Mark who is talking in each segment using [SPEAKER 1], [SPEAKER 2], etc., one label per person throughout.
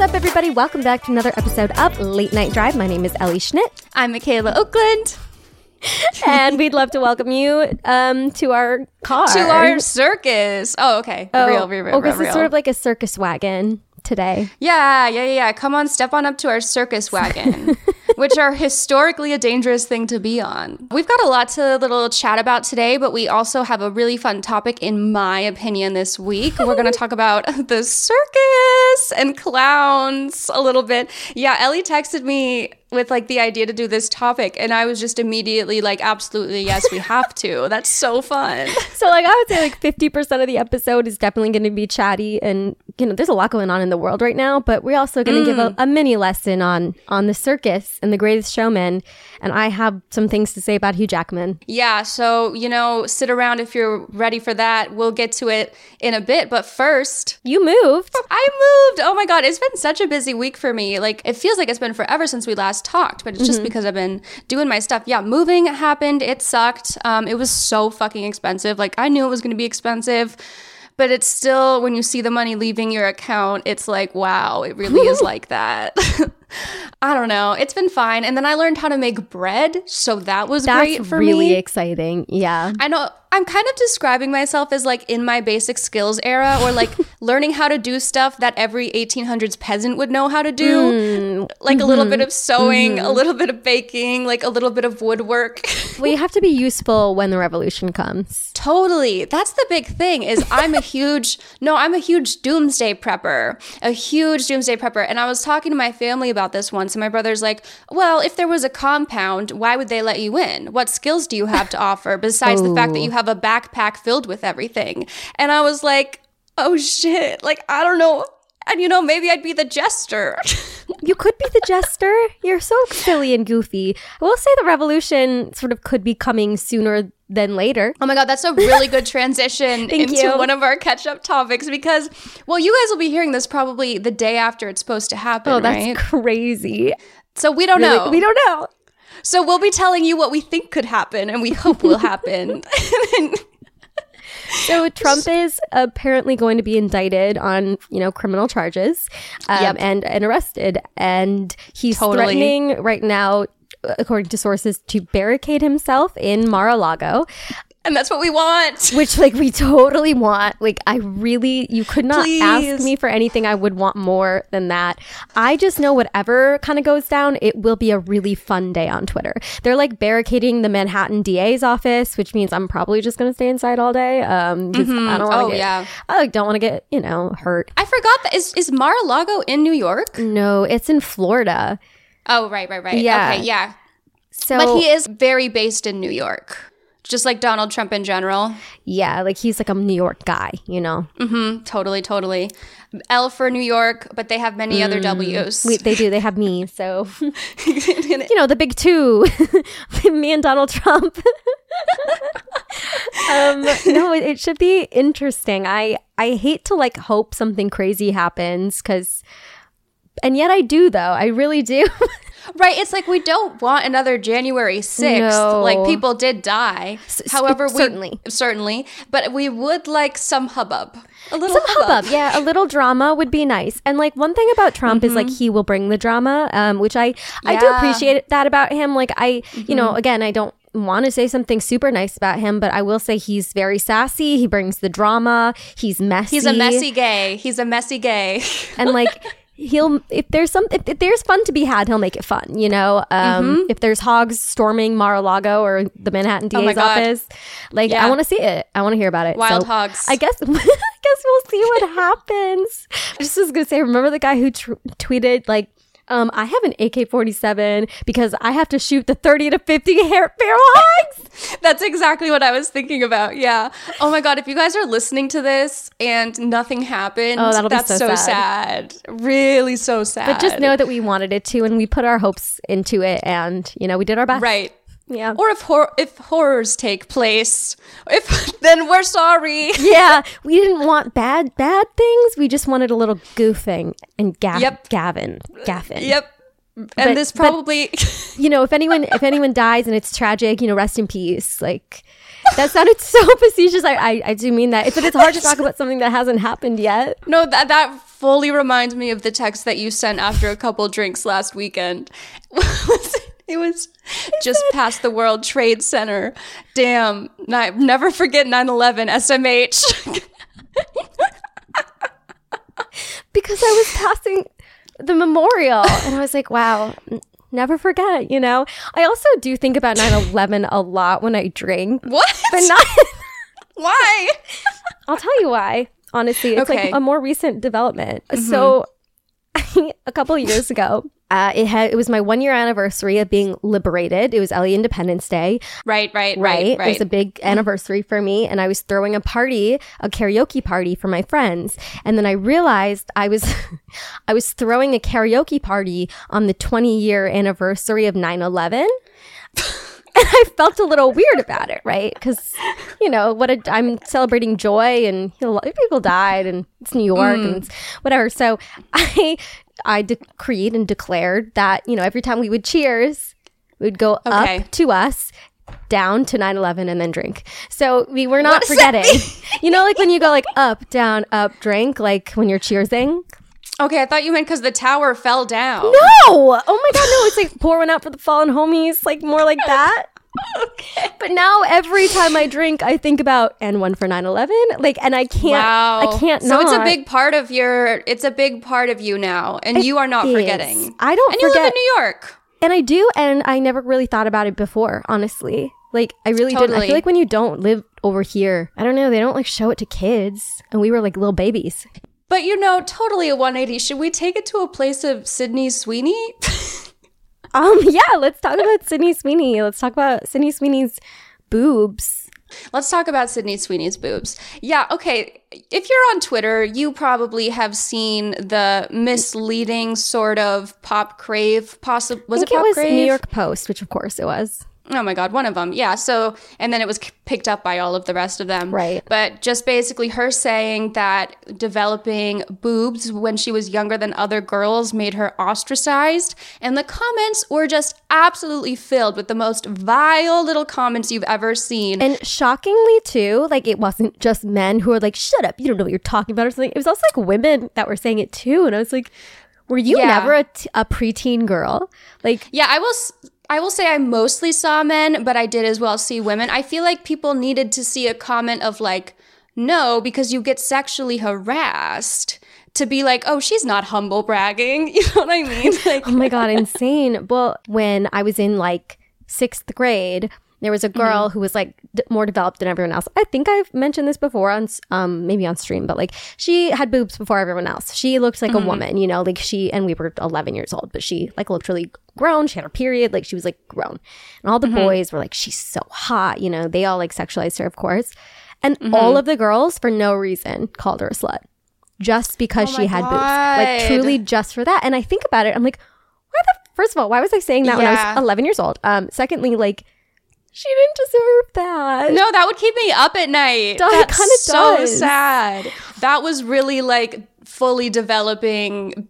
[SPEAKER 1] What's up, everybody? Welcome back to another episode of Late Night Drive. My name is Ellie Schnitt,
[SPEAKER 2] I'm Michaela Okland.
[SPEAKER 1] and we'd love to welcome you um, to our car.
[SPEAKER 2] To our circus. Oh, okay.
[SPEAKER 1] oh,
[SPEAKER 2] real, real, real,
[SPEAKER 1] oh, this
[SPEAKER 2] real.
[SPEAKER 1] is sort of like a circus wagon today.
[SPEAKER 2] yeah, yeah, yeah, yeah. Come on, step on up to our circus wagon, which are historically a dangerous thing to be on. We've got a lot to little chat about today, but we also have a really fun topic, in my opinion, this week. We're going to talk about the circus and clowns a little bit. Yeah, Ellie texted me with like the idea to do this topic, and I was just immediately like, absolutely, yes, we have to. That's so fun.
[SPEAKER 1] So, like, I would say like 50% of the episode is definitely going to be chatty. And, you know, there's a lot going on in the world right now, but we're also going to give a, mm. a mini lesson on, on the circus and the greatest showman. And I have some things to say about Hugh Jackman.
[SPEAKER 2] Yeah, so, you know, sit around if you're ready for that. We'll get to it in a bit. But first,
[SPEAKER 1] You moved.
[SPEAKER 2] I moved. Oh my God, it's been such a busy week for me. Like, it feels like it's been forever since we last talked, but it's just because I've been doing my stuff. Yeah, moving happened. It sucked. Um, it was so fucking expensive. Like, I knew it was going to be expensive. But it's still, when you see the money leaving your account, it's like, wow, it really is like that. I don't know. It's been fine. And then I learned how to make bread. So that was
[SPEAKER 1] That's
[SPEAKER 2] great for
[SPEAKER 1] really
[SPEAKER 2] me.
[SPEAKER 1] exciting. Yeah.
[SPEAKER 2] I know I'm kind of describing myself as like in my basic skills era or like learning how to do stuff that every 1800s peasant would know how to do. Mm, like a little bit of mm-hmm, sewing, a mm-hmm. little bit of baking, like a little bit of woodwork.
[SPEAKER 1] we have to be useful when the revolution comes.
[SPEAKER 2] totally. That's the big thing is I'm a huge no, I'm a huge doomsday prepper. A huge doomsday prepper. And I was talking to my family about this once and my brother's like, "Well, if there was a compound, why would they let you in? What skills do you have to offer besides the fact that oh. you have a backpack filled with everything?" And I was like, "Oh shit. Like I don't know. And you know, maybe I'd be the jester."
[SPEAKER 1] You could be the jester. You're so silly and goofy. I will say the revolution sort of could be coming sooner than later.
[SPEAKER 2] Oh my god, that's a really good transition into
[SPEAKER 1] you.
[SPEAKER 2] one of our catch-up topics because, well, you guys will be hearing this probably the day after it's supposed to happen,
[SPEAKER 1] Oh, that's
[SPEAKER 2] right?
[SPEAKER 1] crazy.
[SPEAKER 2] So we don't
[SPEAKER 1] Really-
[SPEAKER 2] know.
[SPEAKER 1] We don't know.
[SPEAKER 2] so we'll be telling you what we think could happen and we hope will happen.
[SPEAKER 1] So Trump is apparently going to be indicted on, you know, criminal charges um,
[SPEAKER 2] Yep.
[SPEAKER 1] and, and arrested. And he's
[SPEAKER 2] Totally.
[SPEAKER 1] threatening right now, according to sources, to barricade himself in Mar-a-Lago.
[SPEAKER 2] And that's what we want.
[SPEAKER 1] which like we totally want like i really you could not ask me for anything i would want more than that i just know whatever kind of goes down it will be a really fun day on twitter they're like barricading the manhattan da's office which means i'm probably just going to stay inside all day um 'cause i don't want to
[SPEAKER 2] Oh,
[SPEAKER 1] get
[SPEAKER 2] yeah.
[SPEAKER 1] i like, don't want to get you know hurt
[SPEAKER 2] I forgot that is is Mar-a-Lago in New York?
[SPEAKER 1] no it's in florida
[SPEAKER 2] Oh, right, right, right.
[SPEAKER 1] Yeah.
[SPEAKER 2] Okay, yeah.
[SPEAKER 1] so
[SPEAKER 2] But he is very based in New York. Just like Donald Trump in general.
[SPEAKER 1] yeah like he's like a new york guy you know
[SPEAKER 2] Totally, totally. L for New York, but they have many other W's.
[SPEAKER 1] We, they do. They have me. So, you know, the big two, me and Donald Trump. um, no, it, it should be interesting. I I hate to like hope something crazy happens because, and yet I do though. I really do.
[SPEAKER 2] Right, it's like we don't want another January 6th.
[SPEAKER 1] No.
[SPEAKER 2] Like people did die. However, we
[SPEAKER 1] certainly.
[SPEAKER 2] certainly, but we would like some hubbub. A little
[SPEAKER 1] Some hubbub, yeah, a little drama would be nice. And like one thing about Trump is like he will bring the drama, um, which I I do appreciate that about him. Like I, you know, again, I don't want to say something super nice about him, but I will say he's very sassy. He brings the drama. He's messy.
[SPEAKER 2] He's a messy gay. He's a messy gay.
[SPEAKER 1] and like he'll if there's some if, if there's fun to be had he'll make it fun you know? Um if there's hogs storming mar-a-lago or the manhattan da's
[SPEAKER 2] Mm-hmm. Oh
[SPEAKER 1] office like i want to see it. I want to hear about it.
[SPEAKER 2] Wild
[SPEAKER 1] So
[SPEAKER 2] hogs.
[SPEAKER 1] i guess i guess we'll see what happens. I just was gonna say remember the guy who tr- tweeted like Um, I have an AK 47 because I have to shoot the 30 to 50 hair hogs.
[SPEAKER 2] That's exactly what I was thinking about. Yeah. Oh my God. If you guys are listening to this and nothing happened,
[SPEAKER 1] Oh, that'll be
[SPEAKER 2] that's
[SPEAKER 1] so
[SPEAKER 2] so,
[SPEAKER 1] sad.
[SPEAKER 2] sad. Really so sad.
[SPEAKER 1] But just know that we wanted it to and we put our hopes into it and, you know, we did our best.
[SPEAKER 2] Right.
[SPEAKER 1] Yeah.
[SPEAKER 2] Or if hor- if horrors take place, if then we're sorry.
[SPEAKER 1] yeah. We didn't want bad, bad things. We just wanted a little goofing and Gav-
[SPEAKER 2] Yep.
[SPEAKER 1] Gavin. Gaffin.
[SPEAKER 2] Yep. And
[SPEAKER 1] But-
[SPEAKER 2] this
[SPEAKER 1] but-
[SPEAKER 2] probably
[SPEAKER 1] you know, if anyone if anyone dies and it's tragic, you know, rest in peace. Like that sounded so facetious. I I, I do mean that, but it's hard to talk about something that hasn't happened yet.
[SPEAKER 2] No, that that fully reminds me of the text that you sent after a couple drinks last weekend. It was just past the World Trade Center. Damn, ni- never forget 9/11 SMH.
[SPEAKER 1] Because I was passing the memorial and I was like, wow. n- Never forget, you know? I also do think about 9 11 a lot when I drink,
[SPEAKER 2] what?
[SPEAKER 1] but not.
[SPEAKER 2] Why?
[SPEAKER 1] I'll tell you why. Honestly, it's
[SPEAKER 2] Okay.
[SPEAKER 1] like a more recent development. So, mm-hmm. a couple of years ago, uh, it had it was my one year anniversary of being liberated. It was LA Independence Day,
[SPEAKER 2] Right, right,
[SPEAKER 1] right?
[SPEAKER 2] right,
[SPEAKER 1] It was a big anniversary for me, and I was throwing a party, a karaoke party for my friends, and then I realized I was, I was throwing a karaoke party on the 20 year anniversary of 9 11. And I felt a little weird about it, right? Because, you know, what a, I'm celebrating joy, and you know, a lot of people died, and it's New York, and mm. it's whatever. So I, I decreed and declared that you know every time we would cheers, we'd go
[SPEAKER 2] Okay.
[SPEAKER 1] up to us, down to 9-11 and then drink. So we were not
[SPEAKER 2] What does that
[SPEAKER 1] forgetting. you know, like when you go like up, down, up, drink, like when you're cheersing.
[SPEAKER 2] Okay, I thought you meant because the tower fell down.
[SPEAKER 1] No! Oh my god, no, it's like pour one out for the fallen homies, like more like that.
[SPEAKER 2] Okay.
[SPEAKER 1] But now every time I drink, I think about and one for 9-11. Like and I can't
[SPEAKER 2] Wow.
[SPEAKER 1] I can't
[SPEAKER 2] So it's a big part of your. It's a big part of you now, and you are not
[SPEAKER 1] is.
[SPEAKER 2] forgetting.
[SPEAKER 1] I don't
[SPEAKER 2] And you live in New York.
[SPEAKER 1] And I do, and I never really thought about it before, honestly. Like, I really didn't. I feel like when you don't live over here, I don't know, they don't like show it to kids. And we were like little babies.
[SPEAKER 2] But you know, totally a 180. Should we take it to a place of Sydney Sweeney?
[SPEAKER 1] Um, yeah, let's talk about Sydney Sweeney. Let's talk about Sydney Sweeney's boobs.
[SPEAKER 2] Let's talk about Sydney Sweeney's boobs. Yeah, okay. If you're on Twitter, you probably have seen the misleading sort of pop crave. Possible was it
[SPEAKER 1] it
[SPEAKER 2] pop
[SPEAKER 1] was
[SPEAKER 2] crave?
[SPEAKER 1] New York Post, which of course it was.
[SPEAKER 2] Oh my god, one of them. Yeah. So, and then it was picked up by all of the rest of them.
[SPEAKER 1] Right.
[SPEAKER 2] But just basically her saying that developing boobs when she was younger than other girls made her ostracized. And the comments were just absolutely filled with the most vile little comments you've ever seen.
[SPEAKER 1] And shockingly, too, like it wasn't just men who were like, shut up, you don't know what you're talking about or something. It was also like women that were saying it too. And I was like, were you
[SPEAKER 2] Yeah.
[SPEAKER 1] never a, t- a preteen girl? Like,
[SPEAKER 2] Yeah, I will. s- I will say I mostly saw men, but I did as well see women. I feel like people needed to see a comment of like, "No," because you get sexually harassed. To be like, "Oh, she's not humble bragging," you know what I mean? Like,
[SPEAKER 1] Oh my god, insane. Well, when I was in like sixth grade, there was a girl
[SPEAKER 2] Mm-hmm.
[SPEAKER 1] who was like d- more developed than everyone else. I think I've mentioned this before on um maybe on stream, but like she had boobs before everyone else. She looked
[SPEAKER 2] Mm-hmm.
[SPEAKER 1] like a woman, you know, like she and we were 11 years old, but she like looked really grown. She had her period, like she was like grown. And all the
[SPEAKER 2] Mm-hmm.
[SPEAKER 1] boys were like she's so hot, you know. They all like sexualized her, of course. And
[SPEAKER 2] Mm-hmm.
[SPEAKER 1] all of the girls for no reason called her a slut. Just because
[SPEAKER 2] Oh
[SPEAKER 1] she had boobs. Like truly just for that. And I think about it, I'm like, why the first of all, why was I saying that when I was 11 years old? Um, secondly, like she didn't deserve that.
[SPEAKER 2] no, that would keep me up at night. That's
[SPEAKER 1] kinda
[SPEAKER 2] so
[SPEAKER 1] does.
[SPEAKER 2] sad. That was really like fully developing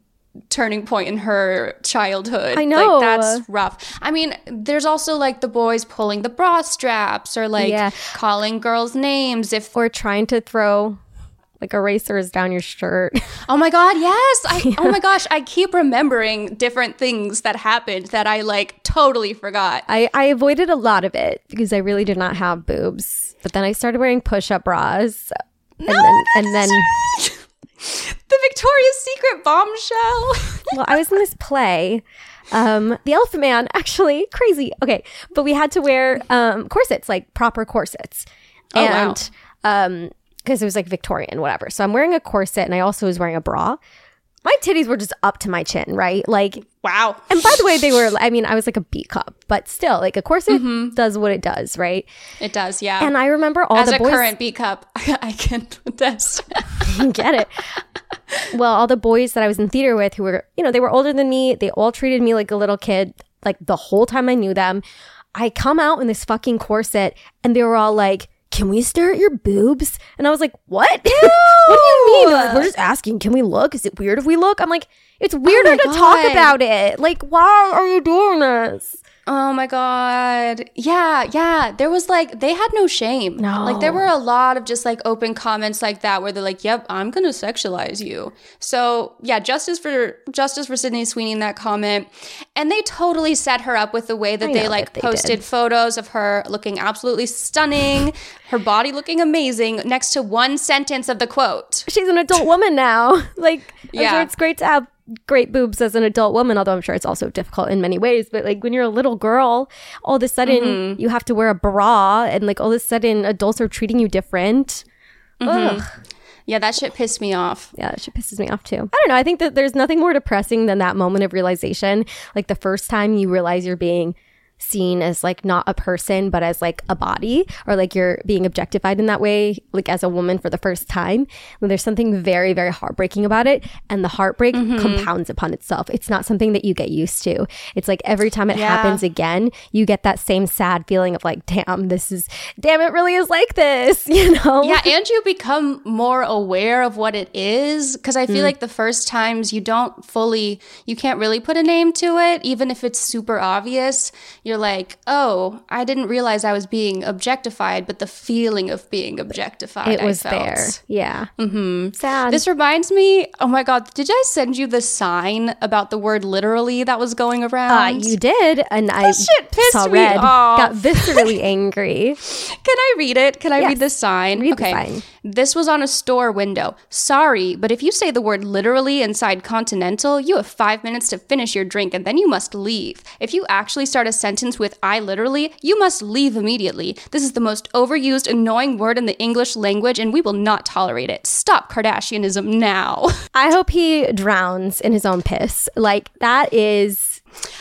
[SPEAKER 2] turning point in her childhood.
[SPEAKER 1] I know.
[SPEAKER 2] Like that's rough. I mean, there's also like the boys pulling the bra straps or like
[SPEAKER 1] Yeah.
[SPEAKER 2] calling girls names if
[SPEAKER 1] Or trying to throw like erasers down your shirt.
[SPEAKER 2] Oh my god, yes. I oh my gosh, I keep remembering different things that happened that I like totally forgot.
[SPEAKER 1] I, I avoided a lot of it because I really did not have boobs. But then I started wearing push-up bras. And then and then
[SPEAKER 2] the Victoria's Secret bombshell.
[SPEAKER 1] well, I was in this play. Um, the Elephant Man, actually, crazy. Okay, but we had to wear um, corsets, like proper corsets,
[SPEAKER 2] Oh, wow.
[SPEAKER 1] and um, because it was like Victorian, whatever. So I'm wearing a corset, and I also was wearing a bra. my titties were just up to my chin, right? Like,
[SPEAKER 2] Wow.
[SPEAKER 1] and by the way, they were, I mean, I was like a B cup, but still, like, of course it mm-hmm. does what it does, right?
[SPEAKER 2] It does, yeah.
[SPEAKER 1] And I remember all
[SPEAKER 2] As
[SPEAKER 1] the
[SPEAKER 2] a
[SPEAKER 1] boys.
[SPEAKER 2] current B cup, I can attest.
[SPEAKER 1] get it. Well, all the boys that I was in theater with who were, you know, they were older than me. They all treated me like a little kid, like the whole time I knew them. I come out in this fucking corset and they were all like, can we stare at your boobs? And I was like, what? what do you mean? Like, we're just asking, can we look? Is it weird if we look? I'm like, it's weirder
[SPEAKER 2] my
[SPEAKER 1] to talk about it. Like, why are you doing this?
[SPEAKER 2] Oh my god. Yeah, yeah. There was like they had no shame.
[SPEAKER 1] No.
[SPEAKER 2] Like there were a lot of just like open comments like that where they're like, "Yep, I'm going to sexualize you." So, yeah, justice for justice for Sydney Sweeney in that comment. And they totally set her up with the way that
[SPEAKER 1] I
[SPEAKER 2] they like
[SPEAKER 1] that they
[SPEAKER 2] posted
[SPEAKER 1] did.
[SPEAKER 2] photos of her looking absolutely stunning, her body looking amazing next to one sentence of the quote.
[SPEAKER 1] She's an adult woman now. Like, I'm
[SPEAKER 2] Yeah.
[SPEAKER 1] sure it's great to have great boobs as an adult woman, although I'm sure it's also difficult in many ways. But like when you're a little girl, all of a sudden
[SPEAKER 2] Mm-hmm.
[SPEAKER 1] you have to wear a bra, and like all of a sudden adults are treating you different.
[SPEAKER 2] Mm-hmm.
[SPEAKER 1] Ugh.
[SPEAKER 2] Yeah, that shit pissed me off.
[SPEAKER 1] Yeah, that shit pisses me off too. I don't know. I think that there's nothing more depressing than that moment of realization. Like the first time you realize you're being seen as like not a person but as like a body or like you're being objectified in that way like as a woman for the first time there's something very very heartbreaking about it and the heartbreak mm-hmm. compounds upon itself. It's not something that you get used to. It's like every time it
[SPEAKER 2] Yeah.
[SPEAKER 1] happens again you get that same sad feeling of like damn this is damn it really is like this you know?
[SPEAKER 2] Yeah, and you become more aware of what it is because I feel mm. like the first times you don't fully, you can't really put a name to it, even if it's super obvious. You're like, oh, I didn't realize I was being objectified, but the feeling of being objectified,
[SPEAKER 1] it
[SPEAKER 2] I
[SPEAKER 1] was
[SPEAKER 2] felt.
[SPEAKER 1] there yeah mm-hmm. sad
[SPEAKER 2] This reminds me, oh my God, did I send you the sign about the word literally that was going
[SPEAKER 1] Uh,
[SPEAKER 2] around?
[SPEAKER 1] you did, and I
[SPEAKER 2] shit pissed
[SPEAKER 1] saw
[SPEAKER 2] me
[SPEAKER 1] red,
[SPEAKER 2] off.
[SPEAKER 1] got viscerally angry.
[SPEAKER 2] Can I read it? Can I
[SPEAKER 1] Yes.
[SPEAKER 2] read the sign?
[SPEAKER 1] Read the
[SPEAKER 2] okay.
[SPEAKER 1] sign.
[SPEAKER 2] This was on a store window. Sorry, but if you say the word literally inside Continental, you have five minutes to finish your drink and then you must leave. If you actually start a sentence with I literally, you must leave immediately. This is the most overused, annoying word in the English language and we will not tolerate it. Stop Kardashianism now.
[SPEAKER 1] I hope he drowns in his own piss. Like that is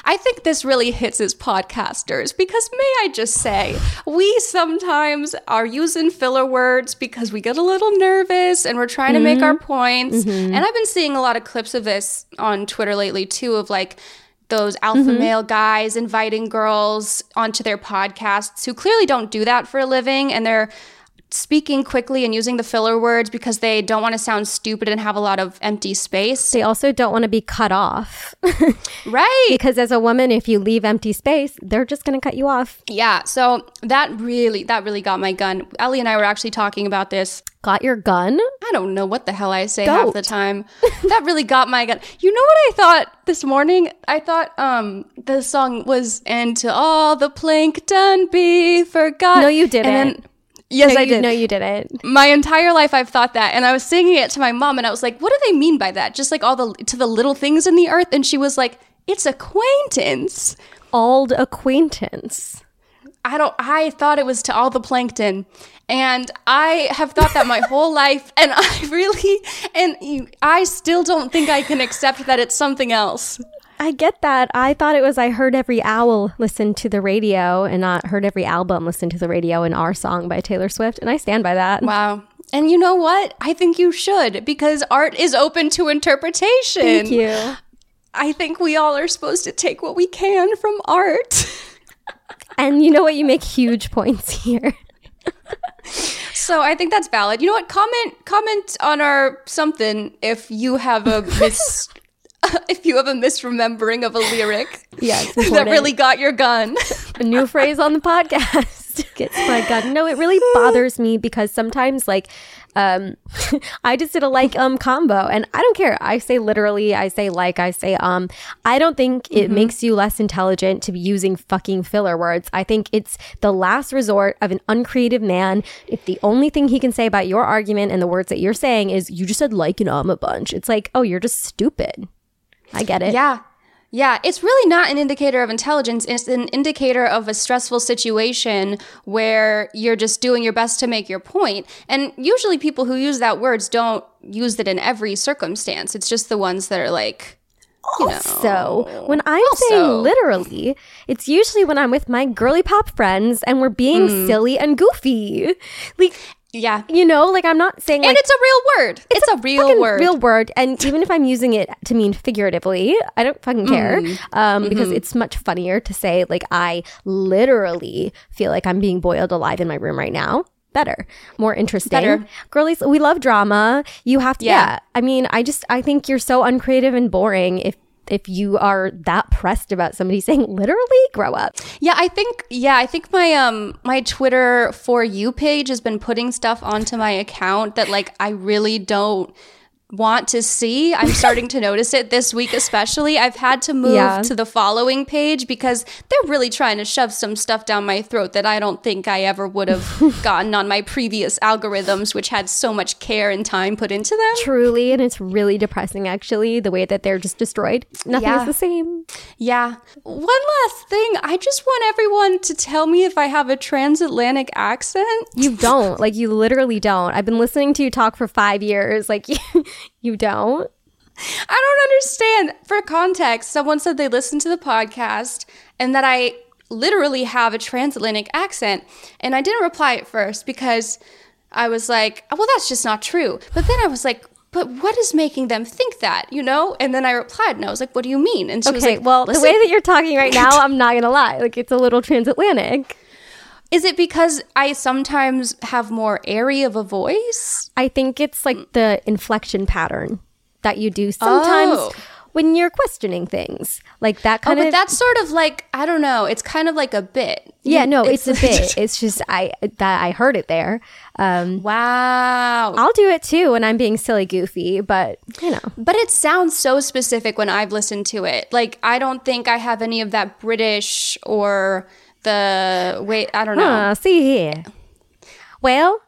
[SPEAKER 2] I think this really hits as podcasters because may I just say, we sometimes are using filler words because we get a little nervous and we're trying to make our mm-hmm. points. Mm-hmm. And I've been seeing a lot of clips of this on Twitter lately too of like those alpha mm-hmm. male guys inviting girls onto their podcasts who clearly don't do that for a living and they're speaking quickly and using the filler words because they don't want to sound stupid and have a lot of empty space.
[SPEAKER 1] they also don't want to be cut off
[SPEAKER 2] Right.
[SPEAKER 1] because as a woman, if you leave empty space, they're just going to cut you off.
[SPEAKER 2] Yeah, so that really that really got my gun. Ellie and I were actually talking about this.
[SPEAKER 1] Got your gun?
[SPEAKER 2] I don't know what the hell I say half the time. that really got my gun. You know what I thought this morning? I thought um the song was "And to all the plankton be forgot."
[SPEAKER 1] No, you didn't.
[SPEAKER 2] Yes,
[SPEAKER 1] no,
[SPEAKER 2] I
[SPEAKER 1] you,
[SPEAKER 2] did.
[SPEAKER 1] No, you didn't.
[SPEAKER 2] my entire life I've thought that and I was singing it to my mom and I was like, "What do they mean by that?" Just like all the to the little things in the earth and she was like, "It's acquaintance."
[SPEAKER 1] Old acquaintance.
[SPEAKER 2] I don't I thought it was to all the plankton and I have thought that my whole life and I really and I still don't think I can accept that it's something else.
[SPEAKER 1] I get that. I thought it was I heard every owl listen to the radio and not heard every album listen to the radio in our song by Taylor Swift. And I stand by that.
[SPEAKER 2] Wow. And you know what? I think you should because art is open to interpretation.
[SPEAKER 1] Thank you.
[SPEAKER 2] I think we all are supposed to take what we can from art.
[SPEAKER 1] And you know what? You make huge points here.
[SPEAKER 2] So I think that's valid. You know what? Comment comment on our something if you have a mis if you have a misremembering of a lyric.
[SPEAKER 1] It's
[SPEAKER 2] that really got your gun.
[SPEAKER 1] a new phrase on the podcast gets my gun. No, it really bothers me because sometimes like um I just did a like um combo and I don't care. I say literally, I say like, I say um. I don't think it makes you less intelligent to be using fucking filler words. I think it's the last resort of an uncreative man. If the only thing he can say about your argument and the words that you're saying is you just said like and um a bunch. It's like, oh, you're just stupid. I get it.
[SPEAKER 2] yeah. Yeah, it's really not an indicator of intelligence. It's an indicator of a stressful situation where you're just doing your best to make your point. And usually people who use that words don't use it in every circumstance. It's just the ones that are like, you know.
[SPEAKER 1] So when I'm
[SPEAKER 2] Also-
[SPEAKER 1] saying literally, it's usually when I'm with my girly pop friends and we're being
[SPEAKER 2] Mm.
[SPEAKER 1] silly and goofy. Like,
[SPEAKER 2] Yeah.
[SPEAKER 1] you know, like I'm not saying like
[SPEAKER 2] and it's a real word. It's, a, real word.
[SPEAKER 1] real word. And even if I'm using it to mean figuratively, I don't fucking care
[SPEAKER 2] Mm.
[SPEAKER 1] um,
[SPEAKER 2] Mm-hmm.
[SPEAKER 1] because it's much funnier to say like I literally feel like I'm being boiled alive in my room right now. Better, more interesting.
[SPEAKER 2] Better.
[SPEAKER 1] Girlies, we love drama. You have to.
[SPEAKER 2] Yeah.
[SPEAKER 1] Yeah. I mean, I just I think you're so uncreative and boring if if you are that pressed about somebody saying literally grow up.
[SPEAKER 2] Yeah, I think yeah, I think my um my Twitter for you page has been putting stuff onto my account that like I really don't want to see. I'm starting to notice it this week especially. I've had to move
[SPEAKER 1] Yeah.
[SPEAKER 2] to the following page because they're really trying to shove some stuff down my throat that I don't think I ever would have gotten on my previous algorithms which had so much care and time put into them.
[SPEAKER 1] Truly, and it's really depressing actually the way that they're just destroyed. Nothing
[SPEAKER 2] Yeah.
[SPEAKER 1] is the same.
[SPEAKER 2] Yeah. One last thing, I just want everyone to tell me if I have a transatlantic accent.
[SPEAKER 1] You don't. Like you literally don't. I've been listening to you talk for 5 years. Like you, don't.
[SPEAKER 2] I don't understand. For context, someone said they listened to the podcast and that I literally have a transatlantic accent. And I didn't reply at first because I was like, well, that's just not true. But then I was like, but what is making them think that, you know? And then I replied and I was like, what do you mean? And she was like,
[SPEAKER 1] well,
[SPEAKER 2] "Listen,
[SPEAKER 1] the way that you're talking right now, I'm not going to lie. Like it's a little transatlantic.
[SPEAKER 2] Is it because I sometimes have more airy of a voice?
[SPEAKER 1] I think it's like the inflection pattern that you do sometimes
[SPEAKER 2] Oh.
[SPEAKER 1] when you're questioning things. Like that
[SPEAKER 2] Oh,
[SPEAKER 1] kind
[SPEAKER 2] but
[SPEAKER 1] of
[SPEAKER 2] that's sort of like, I don't know, it's kind of like a bit.
[SPEAKER 1] Yeah, no, it's, a bit. It's just I that I heard it there. Um
[SPEAKER 2] wow.
[SPEAKER 1] I'll do it too when I'm being silly goofy, but you know.
[SPEAKER 2] But it sounds so specific when I've listened to it. Like I don't think I have any of that British or the wait. I don't know.
[SPEAKER 1] Uh, see here. Well,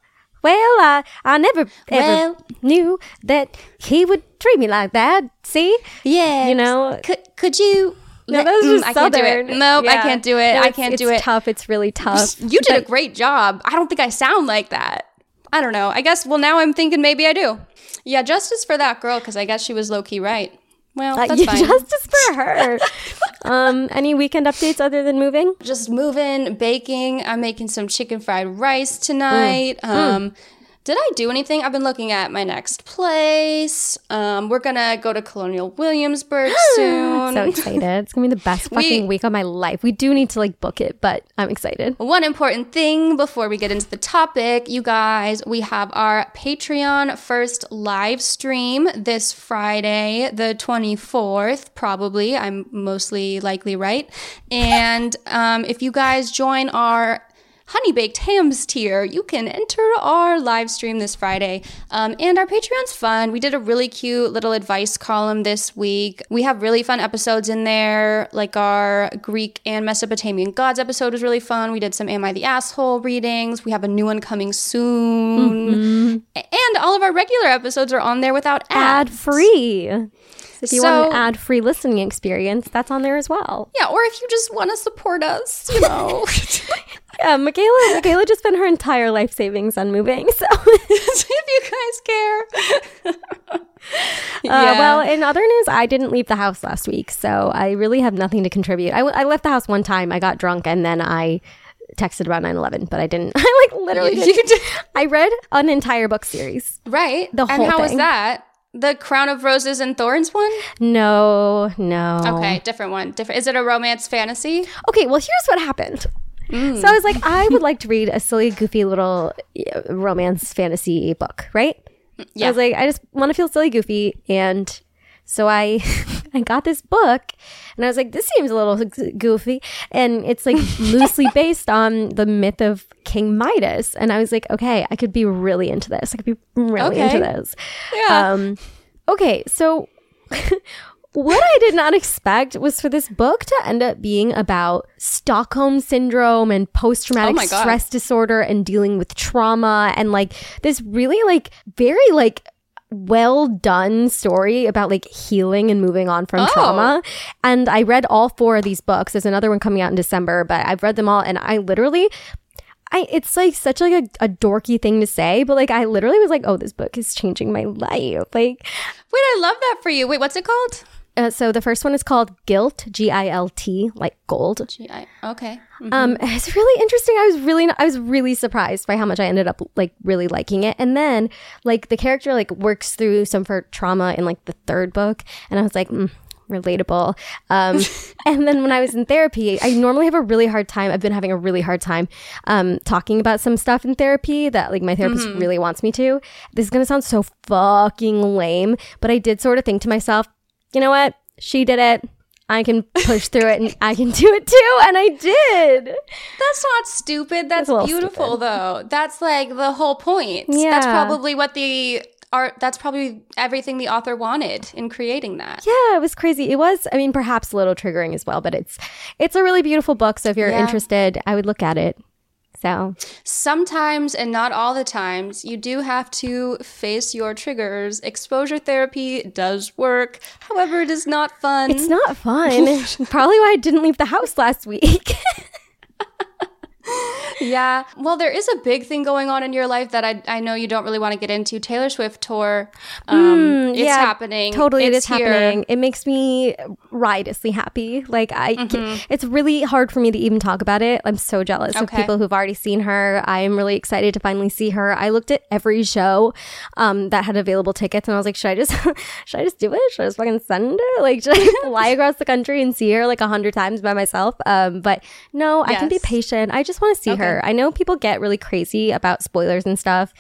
[SPEAKER 1] well, I I never ever
[SPEAKER 2] Well.
[SPEAKER 1] knew that he would treat me like that. See?
[SPEAKER 2] yeah,
[SPEAKER 1] You know,
[SPEAKER 2] Could could you?
[SPEAKER 1] No, that's
[SPEAKER 2] Mm,
[SPEAKER 1] just
[SPEAKER 2] I can't do it. Nope, I can't do it.
[SPEAKER 1] No,
[SPEAKER 2] I can't do it.
[SPEAKER 1] Tough. It's really tough.
[SPEAKER 2] You did a great job. I don't think I sound like that. I don't know. I guess. Well, now I'm thinking maybe I do. Yeah, justice for that girl because I guess she was low key right. Well,
[SPEAKER 1] Uh,
[SPEAKER 2] that's
[SPEAKER 1] yeah,
[SPEAKER 2] fine.
[SPEAKER 1] justice for her. um, any weekend updates other than moving?
[SPEAKER 2] just moving, baking. I'm making some chicken fried rice
[SPEAKER 1] Mm.
[SPEAKER 2] tonight. Um, did I do anything? I've been looking at my next place. Um, we're gonna go to Colonial Williamsburg soon.
[SPEAKER 1] So excited! It's gonna be the best fucking
[SPEAKER 2] We-
[SPEAKER 1] week of my life. We do need to like book it, but I'm excited.
[SPEAKER 2] One important thing before we get into the topic, you guys, we have our Patreon first live stream this Friday, the 24th, probably. I'm mostly likely right. And um, if you guys join our Honey Baked Hams tier, you can enter our live stream this Friday. Um, and our Patreon's fun. We did a really cute little advice column this week. We have really fun episodes in there, like our Greek and Mesopotamian gods episode was really fun. We did some Am I the Asshole readings. We have a new one coming soon. And all of our regular episodes are on there without
[SPEAKER 1] Ad
[SPEAKER 2] ads.
[SPEAKER 1] free. If you want an
[SPEAKER 2] So-
[SPEAKER 1] ad free listening experience, that's on there as well.
[SPEAKER 2] Yeah, or if you just want to support us, you know.
[SPEAKER 1] Yeah, Michaela. Michaela just spent her entire life savings on moving. So,
[SPEAKER 2] if you guys care.
[SPEAKER 1] uh, well, in other news, I didn't leave the house last week, so I really have nothing to contribute. I, w- I left the house one time. I got drunk, and then I texted about 9-11 but i didn't i like literally
[SPEAKER 2] You- did-
[SPEAKER 1] i read an entire book series
[SPEAKER 2] Right.
[SPEAKER 1] The whole and
[SPEAKER 2] how was that? The Crown of Roses and Thorns one?
[SPEAKER 1] no no
[SPEAKER 2] Okay, different one. Different. Is it a romance fantasy?
[SPEAKER 1] Okay, well, here's what happened.
[SPEAKER 2] Mm.
[SPEAKER 1] So I was like, I would like to read a silly, goofy little romance fantasy book, right?
[SPEAKER 2] Yeah.
[SPEAKER 1] I was like, I just want to feel silly, goofy, and so I, I got this book, and I was like, this seems a little goofy, and it's like loosely based on the myth of King Midas, and I was like, okay, I could be really into this. I could be really
[SPEAKER 2] Okay.
[SPEAKER 1] into this.
[SPEAKER 2] Yeah.
[SPEAKER 1] Um, okay, so what I did not expect was for this book to end up being about Stockholm syndrome and post
[SPEAKER 2] Oh
[SPEAKER 1] traumatic
[SPEAKER 2] God.
[SPEAKER 1] stress disorder and dealing with trauma and like this really like very like well done story about like healing and moving on from
[SPEAKER 2] Oh.
[SPEAKER 1] trauma. And I read all four of these books. There's another one coming out in December, but I've read them all and I literally I it's like such like a, a dorky thing to say, but like I literally was like, oh, this book is changing my life. Like
[SPEAKER 2] Wait, I love that for you. Wait, what's it called?
[SPEAKER 1] Uh, so the first one is called Gild, G I L D, like gold.
[SPEAKER 2] Gee, I, okay.
[SPEAKER 1] Um, it's really interesting. I was really, I was really surprised by how much I ended up like really liking it. And then like the character like works through some of her trauma in like the third book, and I was like. Mm, relatable um and then when i was in therapy i normally have a really hard time i've been having a really hard time um talking about some stuff in therapy that like my therapist really wants me to this is gonna sound so fucking lame but i did sort of think to myself you know what she did it i can push through it and i can do it too and i did
[SPEAKER 2] That's not stupid. That's beautiful,
[SPEAKER 1] stupid.
[SPEAKER 2] though. That's like the whole point.
[SPEAKER 1] Yeah.
[SPEAKER 2] That's probably what the art. That's probably everything the author wanted in creating that.
[SPEAKER 1] Yeah, it was crazy. It was, I mean, perhaps a little triggering as well, but it's it's a really beautiful book. So if you're
[SPEAKER 2] Yeah.
[SPEAKER 1] interested, I would look at it. So
[SPEAKER 2] Sometimes, and not all the times, you do have to face your triggers. Exposure therapy does work. However, it is not fun.
[SPEAKER 1] it's not fun. Probably why I didn't leave the house last week.
[SPEAKER 2] Yeah. Well, there is a big thing going on in your life that I, I know you don't really want to get into. Taylor Swift tour. Um, it's
[SPEAKER 1] Mm, yeah,
[SPEAKER 2] happening.
[SPEAKER 1] Totally, it
[SPEAKER 2] It's here.
[SPEAKER 1] happening. It makes me riotously happy. Like I,
[SPEAKER 2] Mm-hmm.
[SPEAKER 1] it's really hard for me to even talk about it. I'm so jealous of people who've already seen her. I am really excited to finally see her. I looked at every show um, that had available tickets, and I was like, should I just, should I just do it? Should I just fucking send it? Like, should I fly across the country and see her like a hundred times by myself? Um, but no, I can be patient. I just want to see
[SPEAKER 2] Okay.
[SPEAKER 1] her. I know people get really crazy about spoilers and stuff.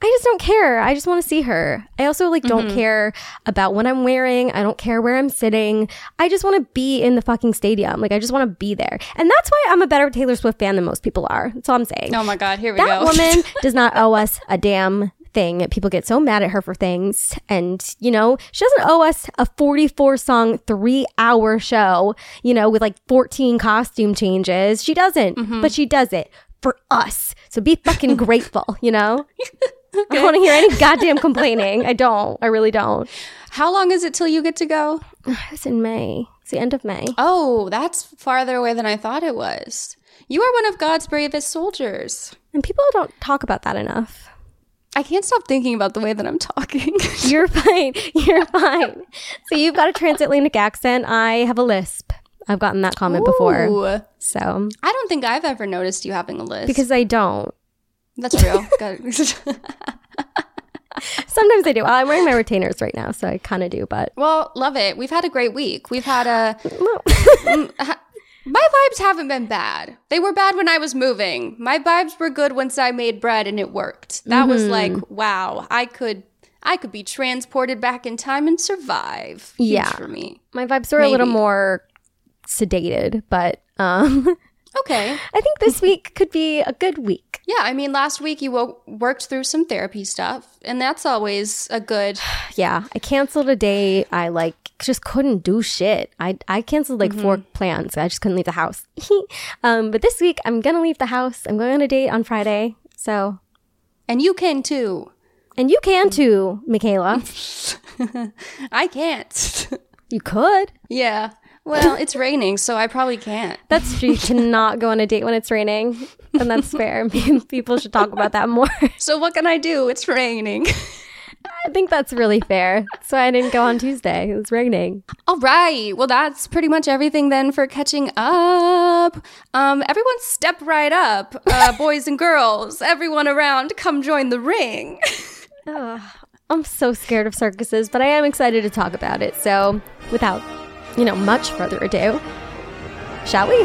[SPEAKER 1] I just don't care. I just want to see her. I also like don't mm-hmm. care about what I'm wearing. I don't care where I'm sitting. I just want to be in the fucking stadium. Like I just want to be there. And that's why I'm a better Taylor Swift fan than most people are. That's all I'm saying.
[SPEAKER 2] Oh my God, here we
[SPEAKER 1] that
[SPEAKER 2] go.
[SPEAKER 1] That woman does not owe us a damn thing. People get so mad at her for things. And, you know, she doesn't owe us a 44 song, three hour show, you know, with like 14 costume changes. She doesn't,
[SPEAKER 2] Mm-hmm.
[SPEAKER 1] but she does it for us. So be fucking grateful, you know? I don't want to hear any goddamn complaining. I don't. I really don't.
[SPEAKER 2] How long is it till you get to go?
[SPEAKER 1] It's in May. It's the end of May.
[SPEAKER 2] Oh, that's farther away than I thought it was. You are one of God's bravest soldiers.
[SPEAKER 1] And people don't talk about that enough.
[SPEAKER 2] I can't stop thinking about the way that I'm talking.
[SPEAKER 1] You're fine. You're fine. So you've got a transatlantic accent. I have a lisp. I've gotten that comment before. So
[SPEAKER 2] I don't think I've ever noticed you having a list.
[SPEAKER 1] because I don't.
[SPEAKER 2] that's real.
[SPEAKER 1] Sometimes I do. Well, I'm wearing my retainers right now, so I kind of do. But
[SPEAKER 2] well, love it. We've had a great week. We've had a.
[SPEAKER 1] Mm,
[SPEAKER 2] My vibes haven't been bad. They were bad when I was moving. My vibes were good once I made bread and it worked. That was like, wow, I could I could be transported back in time and survive. Huge
[SPEAKER 1] Yeah.
[SPEAKER 2] for me.
[SPEAKER 1] my vibes are a little more sedated, but um,
[SPEAKER 2] Okay.
[SPEAKER 1] I think this week could be a good week.
[SPEAKER 2] Yeah, I mean, last week you wo- worked through some therapy stuff, and that's always a good.
[SPEAKER 1] Yeah, I canceled a day. I like just couldn't do shit. I I canceled like four plans. I just couldn't leave the house. um, but this week I'm gonna leave the house. I'm going on a date on Friday. So,
[SPEAKER 2] And you can too.
[SPEAKER 1] and you can too, Michaela.
[SPEAKER 2] I can't.
[SPEAKER 1] You could.
[SPEAKER 2] yeah. Well, it's raining, so I probably can't.
[SPEAKER 1] That's true. You cannot go on a date when it's raining, and that's fair. I mean people should talk about that more.
[SPEAKER 2] So what can I do? It's raining.
[SPEAKER 1] I think that's really fair. So I didn't go on Tuesday. It was raining.
[SPEAKER 2] All right. Well, that's pretty much everything then for catching up. Um, everyone step right up. Uh, boys and girls, everyone around, come join the ring.
[SPEAKER 1] I'm so scared of circuses, but I am excited to talk about it. So, without, you know, much further ado, shall we?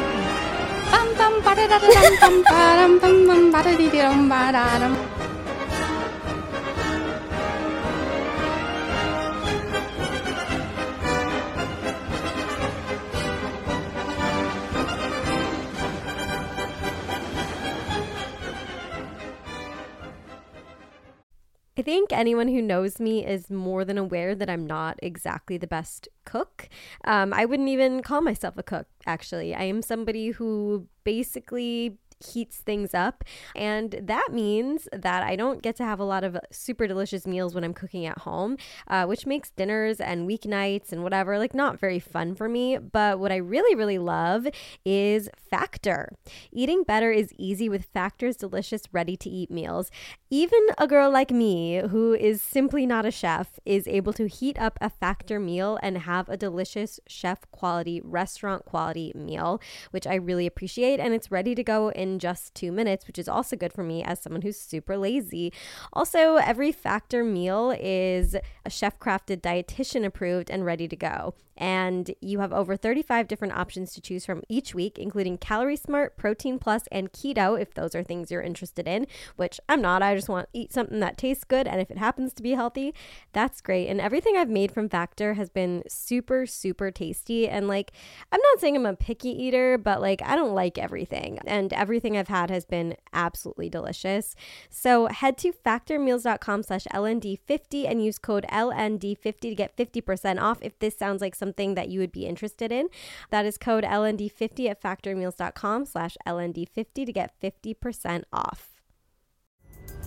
[SPEAKER 1] I think anyone who knows me is more than aware that I'm not exactly the best cook. Um, I wouldn't even call myself a cook, actually. I am somebody who basically heats things up. And that means that I don't get to have a lot of super delicious meals when I'm cooking at home, uh, which makes dinners and weeknights and whatever like not very fun for me. But what I really, really love is Factor. Eating better is easy with Factor's delicious, ready to eat meals. Even a girl like me, who is simply not a chef, is able to heat up a Factor meal and have a delicious chef quality, restaurant quality meal, which I really appreciate. And it's ready to go in just two minutes, which is also good for me as someone who's super lazy. Also, every Factor meal is a chef crafted, dietitian approved, and ready to go. And you have over 35 different options to choose from each week, including Calorie Smart, Protein Plus, and Keto, if those are things you're interested in, which I'm not. I just want to eat something that tastes good. And if it happens to be healthy, that's great. And everything I've made from Factor has been super, super tasty. And like, I'm not saying I'm a picky eater, but like, I don't like everything. And everything I've had has been absolutely delicious. So head to factormeals.com slash LND50 and use code LND50 to get 50% off if this sounds like something that you would be interested in. That is code LND50 at factormeals.com slash LND50 to get 50% off.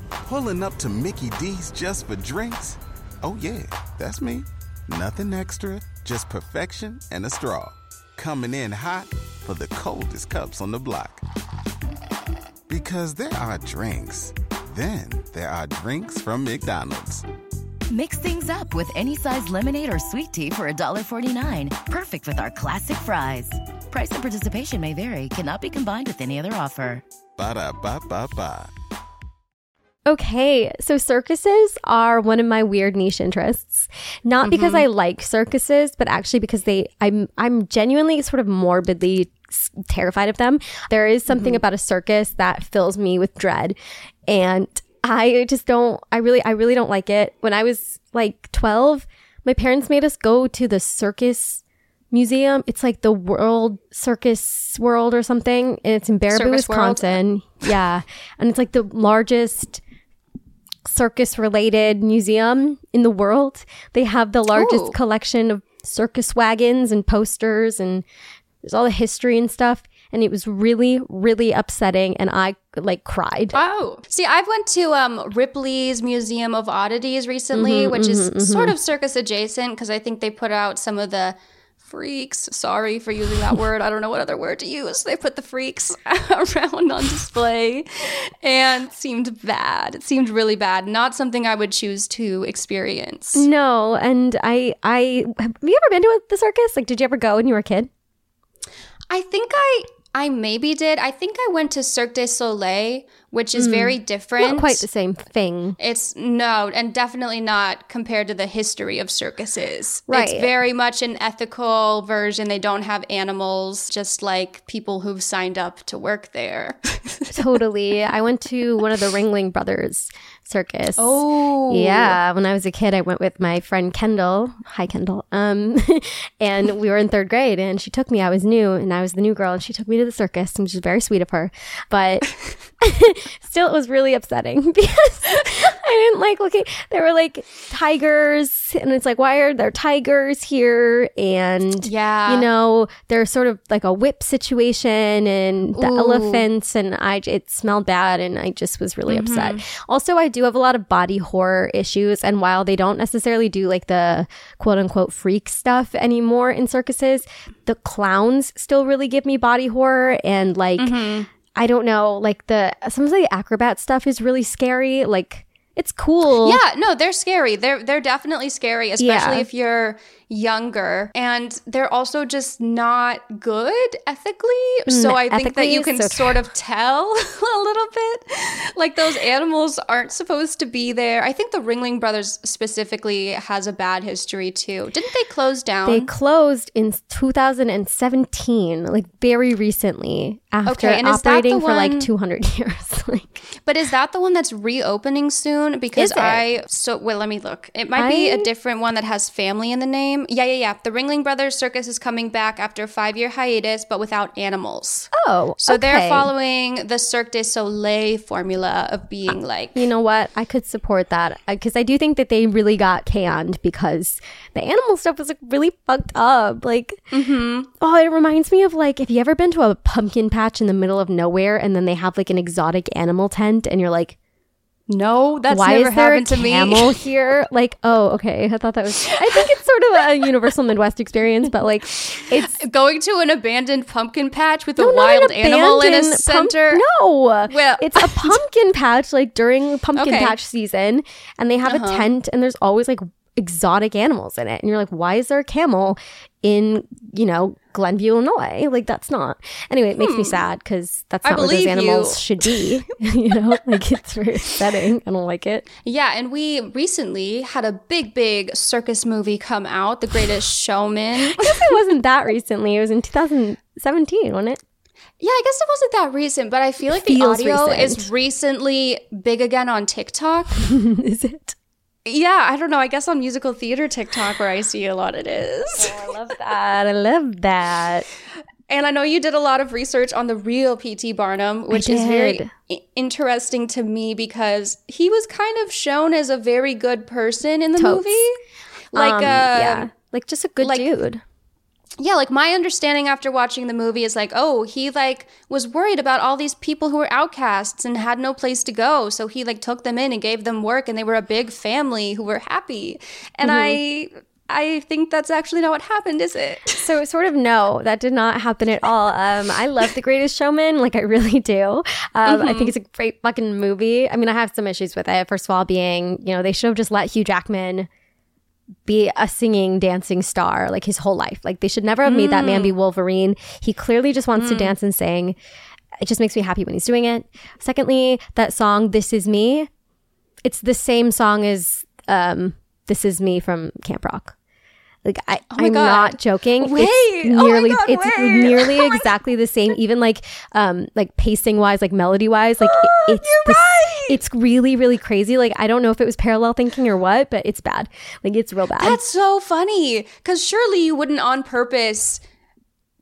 [SPEAKER 3] Pulling up to Mickey D's just for drinks? Oh, yeah, that's me. Nothing extra, just perfection and a straw. Coming in hot for the coldest cups on the block. Because there are drinks, then there are drinks from McDonald's.
[SPEAKER 4] Mix things up with any size lemonade or sweet tea for $1.49. Perfect with our classic fries. Price and participation may vary, cannot be combined with any other offer.
[SPEAKER 3] Ba da ba ba ba.
[SPEAKER 1] Okay, so circuses are one of my weird niche interests. Not mm-hmm. because I like circuses, but actually because they I'm I'm genuinely sort of morbidly terrified of them. There is something mm-hmm. about a circus that fills me with dread and I just don't I really I really don't like it. When I was like 12, my parents made us go to the circus museum. It's like the World Circus World or something, and it's in Baraboo? Wisconsin. Yeah, and it's like the largest circus related museum in the world. They have the largest
[SPEAKER 2] Ooh.
[SPEAKER 1] collection of circus wagons and posters and there's all the history and stuff and it was really really upsetting and I like cried.
[SPEAKER 2] Oh, see, I've went to um, Ripley's Museum of Oddities recently,
[SPEAKER 1] Mm-hmm,
[SPEAKER 2] which is sort of circus adjacent because I think they put out some of the freaks. Sorry for using that word. I don't know what other word to use. They put the freaks around on display, and seemed bad. It seemed really bad. Not something I would choose to experience.
[SPEAKER 1] No, and I I have you ever been to the circus? Like did you ever go when you were a kid?
[SPEAKER 2] I think I. I maybe did. I think I went to Cirque du Soleil, which is very different.
[SPEAKER 1] Mm. Not quite the same thing.
[SPEAKER 2] It's no, and definitely not compared to the history of circuses.
[SPEAKER 1] Right.
[SPEAKER 2] It's very much an ethical version. They don't have animals, just like people who've signed up to work there.
[SPEAKER 1] totally. I went to one of the Ringling Brothers circus.
[SPEAKER 2] Oh.
[SPEAKER 1] Yeah, when I was a kid, I went with my friend Kendall. Hi, Kendall. Um, and we were in third grade, and she took me. I was new, and I was the new girl, and she took me to the circus, which is very sweet of her. But still, it was really upsetting because I didn't like looking. There were like tigers, and it's like, why are there tigers here? And
[SPEAKER 2] Yeah.
[SPEAKER 1] you know, there's sort of like a whip situation, and the
[SPEAKER 2] Ooh.
[SPEAKER 1] elephants, and I it smelled bad, and I just was really
[SPEAKER 2] Mm-hmm.
[SPEAKER 1] upset. Also, I do have a lot of body horror issues, and while they don't necessarily do like the quote unquote freak stuff anymore in circuses, the clowns still really give me body horror, and like
[SPEAKER 2] Mm-hmm.
[SPEAKER 1] I don't know, like the some of the acrobat stuff is really scary. Like it's cool.
[SPEAKER 2] Yeah, no, they're scary. They're they're definitely scary, especially
[SPEAKER 1] Yeah.
[SPEAKER 2] if you're younger. And they're also just not good ethically. Mm, so I think that you can
[SPEAKER 1] so-
[SPEAKER 2] sort of tell a little bit. Like those animals aren't supposed to be there. I think the Ringling Brothers specifically has a bad history too. Didn't they close down?
[SPEAKER 1] They closed in 2017, like very recently, after
[SPEAKER 2] Okay, and is that
[SPEAKER 1] operating for like 200 years. like,
[SPEAKER 2] But is that the one that's reopening soon? Because I so wait, let me look. It might be a different one that has family in the name. Yeah, yeah, yeah. The Ringling Brothers Circus is coming back after a five year hiatus, but without animals.
[SPEAKER 1] oh,
[SPEAKER 2] So they're following the Cirque du Soleil formula of being like
[SPEAKER 1] You know what? I could support that because I do think that they really got canned because the animal stuff was like really fucked up. Like,
[SPEAKER 2] Mm-hmm.
[SPEAKER 1] oh, it reminds me of like if you ever been to a pumpkin patch patch in the middle of nowhere and then they have like an exotic animal tent and you're like,
[SPEAKER 2] No, that's
[SPEAKER 1] why
[SPEAKER 2] never
[SPEAKER 1] is there a
[SPEAKER 2] happened to me.
[SPEAKER 1] camel here? Like, oh, okay. I thought that was. I think it's sort of a universal Midwest experience, but like, it's
[SPEAKER 2] Going to an abandoned pumpkin patch with
[SPEAKER 1] no,
[SPEAKER 2] a wild
[SPEAKER 1] an
[SPEAKER 2] animal in a
[SPEAKER 1] pump-
[SPEAKER 2] center.
[SPEAKER 1] no,
[SPEAKER 2] Well-
[SPEAKER 1] it's a pumpkin patch, like during pumpkin
[SPEAKER 2] Okay.
[SPEAKER 1] patch season, and they have a uh-huh. tent, and there's always like exotic animals in it, and you're like, why is there a camel in you know Glenview, Illinois? Like that's not. Anyway, it makes me sad because that's
[SPEAKER 2] Hmm.
[SPEAKER 1] Not where those animals
[SPEAKER 2] you.
[SPEAKER 1] should be. you know, like it's very upsetting. I don't like it.
[SPEAKER 2] Yeah, and we recently had a big, big circus movie come out, The Greatest Showman.
[SPEAKER 1] I guess it wasn't that recently. It was in 2017, wasn't it?
[SPEAKER 2] Yeah, I guess it wasn't that recent, but I feel like the audio
[SPEAKER 1] recent.
[SPEAKER 2] is recently big again on TikTok.
[SPEAKER 1] Is it?
[SPEAKER 2] Yeah, I don't know. I guess on musical theater TikTok where I see a lot it is.
[SPEAKER 1] I love that. I love that.
[SPEAKER 2] And I know you did a lot of research on the real P.T. Barnum, which is very interesting to me because he was kind of shown as a very good person in the
[SPEAKER 1] Totes.
[SPEAKER 2] movie. Like,
[SPEAKER 1] Um,
[SPEAKER 2] uh,
[SPEAKER 1] yeah, like just a good
[SPEAKER 2] like-
[SPEAKER 1] dude.
[SPEAKER 2] Yeah, like my understanding after watching the movie is like, oh, he like was worried about all these people who were outcasts and had no place to go, so he like took them in and gave them work, and they were a big family who were happy. And
[SPEAKER 1] Mm-hmm.
[SPEAKER 2] I, I think that's actually not what happened, is it?
[SPEAKER 1] So sort of no, that did not happen at all. Um, I love The Greatest Showman, like I really do. Um, I think it's a great fucking movie. I mean, I have some issues with it. First of all, being you know they should have just let Hugh Jackman be a singing, dancing star like his whole life. Like they should never have made that man be Wolverine. He clearly just wants to dance and sing. It just makes me happy when he's doing it. Secondly, that song "This Is Me," it's the same song as um, "This Is Me" from Camp Rock. Like I, I'm
[SPEAKER 2] God.
[SPEAKER 1] not joking.
[SPEAKER 2] Wait.
[SPEAKER 1] it's
[SPEAKER 2] Oh
[SPEAKER 1] nearly,
[SPEAKER 2] God,
[SPEAKER 1] it's
[SPEAKER 2] wait.
[SPEAKER 1] nearly exactly the same. Even like, um, like pacing wise, like melody wise, like it- it's the
[SPEAKER 2] right.
[SPEAKER 1] it's really, really crazy. Like I don't know if it was parallel thinking or what, but it's bad. Like it's real bad.
[SPEAKER 2] That's so funny because surely you wouldn't on purpose.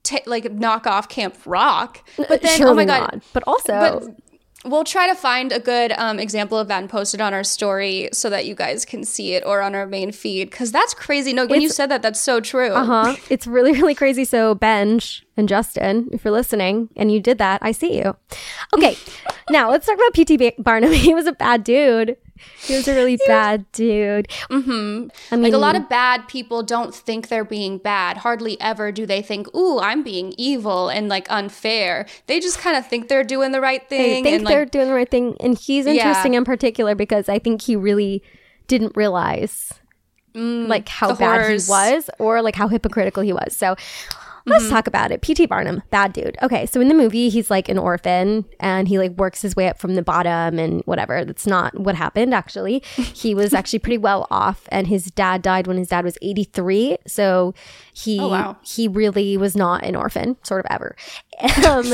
[SPEAKER 2] ta like knock off Camp Rock, but then
[SPEAKER 1] Surely
[SPEAKER 2] oh my god!
[SPEAKER 1] not. But also,
[SPEAKER 2] But we'll try to find a good um, example of that and post it on our story so that you guys can see it or on our main feed because that's crazy. No, when you said that, that's so true.
[SPEAKER 1] Uh huh. It's really, really crazy. So, Benj and Justin, if you're listening and you did that, I see you. Okay. now, let's talk about P.T. Ba- Barnum. He was a bad dude. He was a really bad dude. Mm-hmm. I mean,
[SPEAKER 2] Like a lot of bad people don't think they're being bad. Hardly ever do they think, "Ooh, I'm being evil and like unfair." They just kind of think they're doing the right thing.
[SPEAKER 1] They think
[SPEAKER 2] and,
[SPEAKER 1] they're doing the right thing. And he's interesting in particular because I think he really didn't realize like how bad he was or like how hypocritical he was. So let's talk about it. P.T. Barnum, bad dude. Okay, so in the movie, he's like an orphan and he like works his way up from the bottom and whatever. That's not what happened actually. He was actually pretty well off and his dad died when his dad was 83. So he
[SPEAKER 2] Oh, wow.
[SPEAKER 1] he really was not an orphan, sort of ever. Um,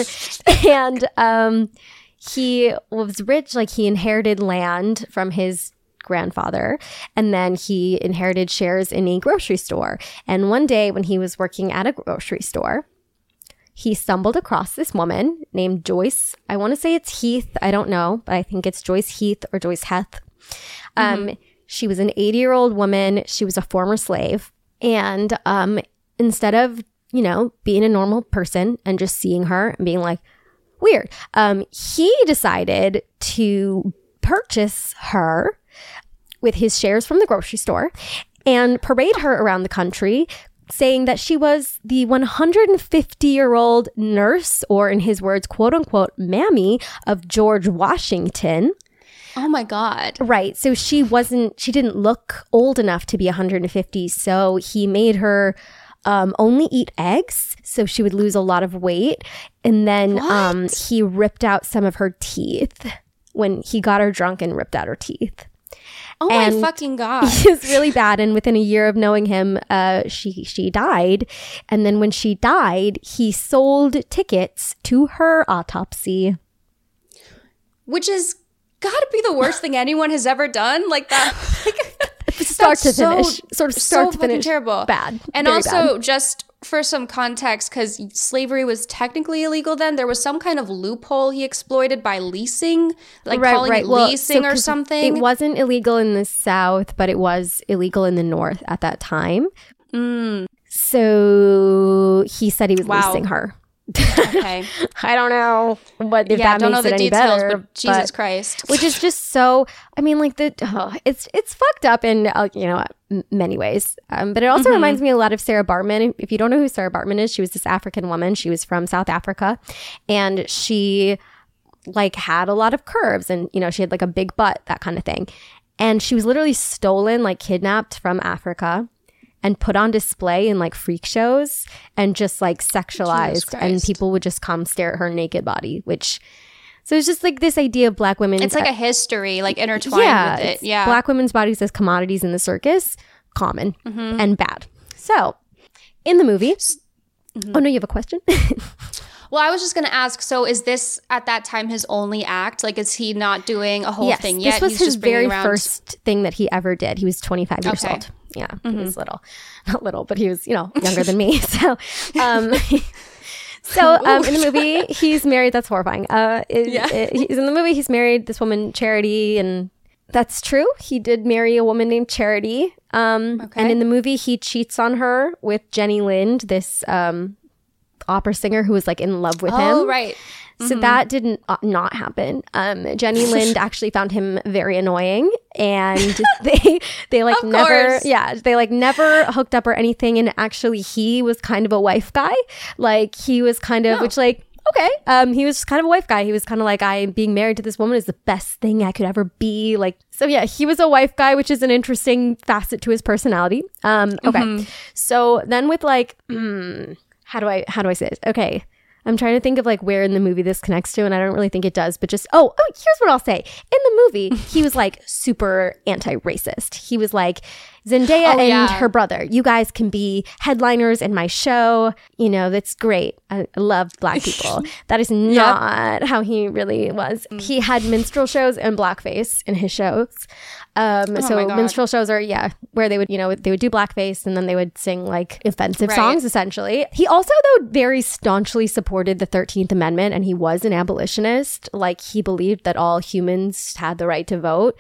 [SPEAKER 1] and um he was rich like he inherited land from his grandfather and then he inherited shares in a grocery store and one day when he was working at a grocery store he stumbled across this woman named Joyce. I want to say it's Heath. I don't know, but I think it's Joyce Heath or Joyce Heth. Um, She was an 80 year old woman. She was a former slave. And um, instead of, you know, being a normal person and just seeing her and being like, weird, um, he decided to purchase her with his shares from the grocery store and parade her around the country saying that she was the 150 year old nurse or in his words quote unquote mammy of George Washington.
[SPEAKER 2] Oh my god.
[SPEAKER 1] right. So she wasn't she didn't look old enough to be 150 so he made her um, only eat eggs so she would lose a lot of weight. And then um, he ripped out some of her teeth when he got her drunk and ripped out her teeth
[SPEAKER 2] Oh my fucking god.
[SPEAKER 1] he was really bad and within a year of knowing him uh she she died and then when she died he sold tickets to her autopsy
[SPEAKER 2] Which is gotta be the worst thing anyone has ever done. Like that.
[SPEAKER 1] start to
[SPEAKER 2] That's so-
[SPEAKER 1] finish sort of start
[SPEAKER 2] so
[SPEAKER 1] to finish
[SPEAKER 2] terrible.
[SPEAKER 1] bad
[SPEAKER 2] And also,
[SPEAKER 1] bad.
[SPEAKER 2] just for some context, because slavery was technically illegal then, there was some kind of loophole he exploited by leasing, like calling it
[SPEAKER 1] Well,
[SPEAKER 2] leasing
[SPEAKER 1] so
[SPEAKER 2] or something.
[SPEAKER 1] it wasn't illegal in the south but it was illegal in the north at that time
[SPEAKER 2] Mm.
[SPEAKER 1] so he said he was
[SPEAKER 2] Wow.
[SPEAKER 1] leasing her
[SPEAKER 2] Okay.
[SPEAKER 1] I don't know what if
[SPEAKER 2] yeah,
[SPEAKER 1] that
[SPEAKER 2] don't
[SPEAKER 1] makes
[SPEAKER 2] know
[SPEAKER 1] it
[SPEAKER 2] the
[SPEAKER 1] any
[SPEAKER 2] details,
[SPEAKER 1] better,
[SPEAKER 2] but Jesus Christ.
[SPEAKER 1] which is just so. I mean, like the oh, it's it's fucked up in uh, you know many ways. Um, but it also reminds me a lot of Sarah Baartman. If you don't know who Sarah Baartman is, she was this African woman. She was from South Africa, and she like had a lot of curves, and you know she had like a big butt, that kind of thing. And she was literally stolen, like kidnapped from Africa. And put on display in like freak shows and just like sexualized, and people would just come stare at her naked body, which so it's just like this idea of black women.
[SPEAKER 2] it's like a history, like intertwined
[SPEAKER 1] yeah,
[SPEAKER 2] with it. Yeah.
[SPEAKER 1] Black women's bodies as commodities in the circus, common
[SPEAKER 2] Mm-hmm.
[SPEAKER 1] and bad. So in the movie, oh no, you have a question?
[SPEAKER 2] Well, I was just going to ask so is this at that time his only act? Like, is he not doing a whole
[SPEAKER 1] yes,
[SPEAKER 2] thing yet?
[SPEAKER 1] this was
[SPEAKER 2] He's
[SPEAKER 1] his very
[SPEAKER 2] around-
[SPEAKER 1] first thing that he ever did. He was 25 years
[SPEAKER 2] Okay.
[SPEAKER 1] old. Yeah, he was little, not little, but he was you know younger than me. So, um, so um, in the movie, he's married. That's horrifying. Uh, is-
[SPEAKER 2] Yeah.
[SPEAKER 1] uh, he's in the movie. He's married this woman, Charity, and that's true. He did marry a woman named Charity. Um,
[SPEAKER 2] Okay.
[SPEAKER 1] and in the movie, he cheats on her with Jenny Lind, this um, opera singer who was like in love with him.
[SPEAKER 2] Oh, right.
[SPEAKER 1] So that didn't uh, not happen. Um, Jenny Lind actually found him very annoying, and they they like
[SPEAKER 2] Of
[SPEAKER 1] never
[SPEAKER 2] course.
[SPEAKER 1] yeah they like never hooked up or anything. And actually, he was kind of a wife guy. Like he was kind of which like okay, um, he was kind of a wife guy. He was kind of like I am being married to this woman is the best thing I could ever be. Like so yeah, he was a wife guy, which is an interesting facet to his personality. Um, okay, so then with like. hmm, how do I how do I say this? Okay. I'm trying to think of like where in the movie this connects to, and I don't really think it does, but just oh, oh, here's what I'll say. In the movie, he was like super anti-racist. He was like, Zendaya
[SPEAKER 2] Oh,
[SPEAKER 1] and
[SPEAKER 2] yeah.
[SPEAKER 1] her brother, you guys can be headliners in my show. You know, that's great. I, I love black people. that is not how he really was.
[SPEAKER 2] Mm.
[SPEAKER 1] He had minstrel shows and blackface in his shows. Um,
[SPEAKER 2] Oh
[SPEAKER 1] so minstrel shows are yeah, where they would you know they would do blackface and then they would sing like offensive
[SPEAKER 2] Right.
[SPEAKER 1] songs essentially. He also though very staunchly supported the 13th amendment and he was an abolitionist. Like he believed that all humans had the right to vote.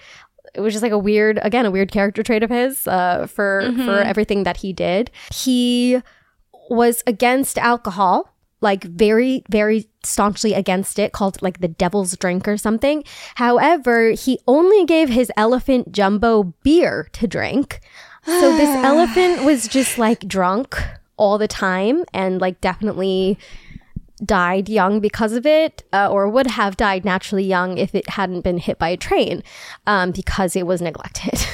[SPEAKER 1] It was just like a weird again a weird character trait of his uh for for everything that he did. He was against alcohol like very very staunchly against it called like the devil's drink or something however he only gave his elephant jumbo beer to drink so this elephant was just like drunk all the time and like definitely died young because of it uh, or would have died naturally young if it hadn't been hit by a train um, because it was neglected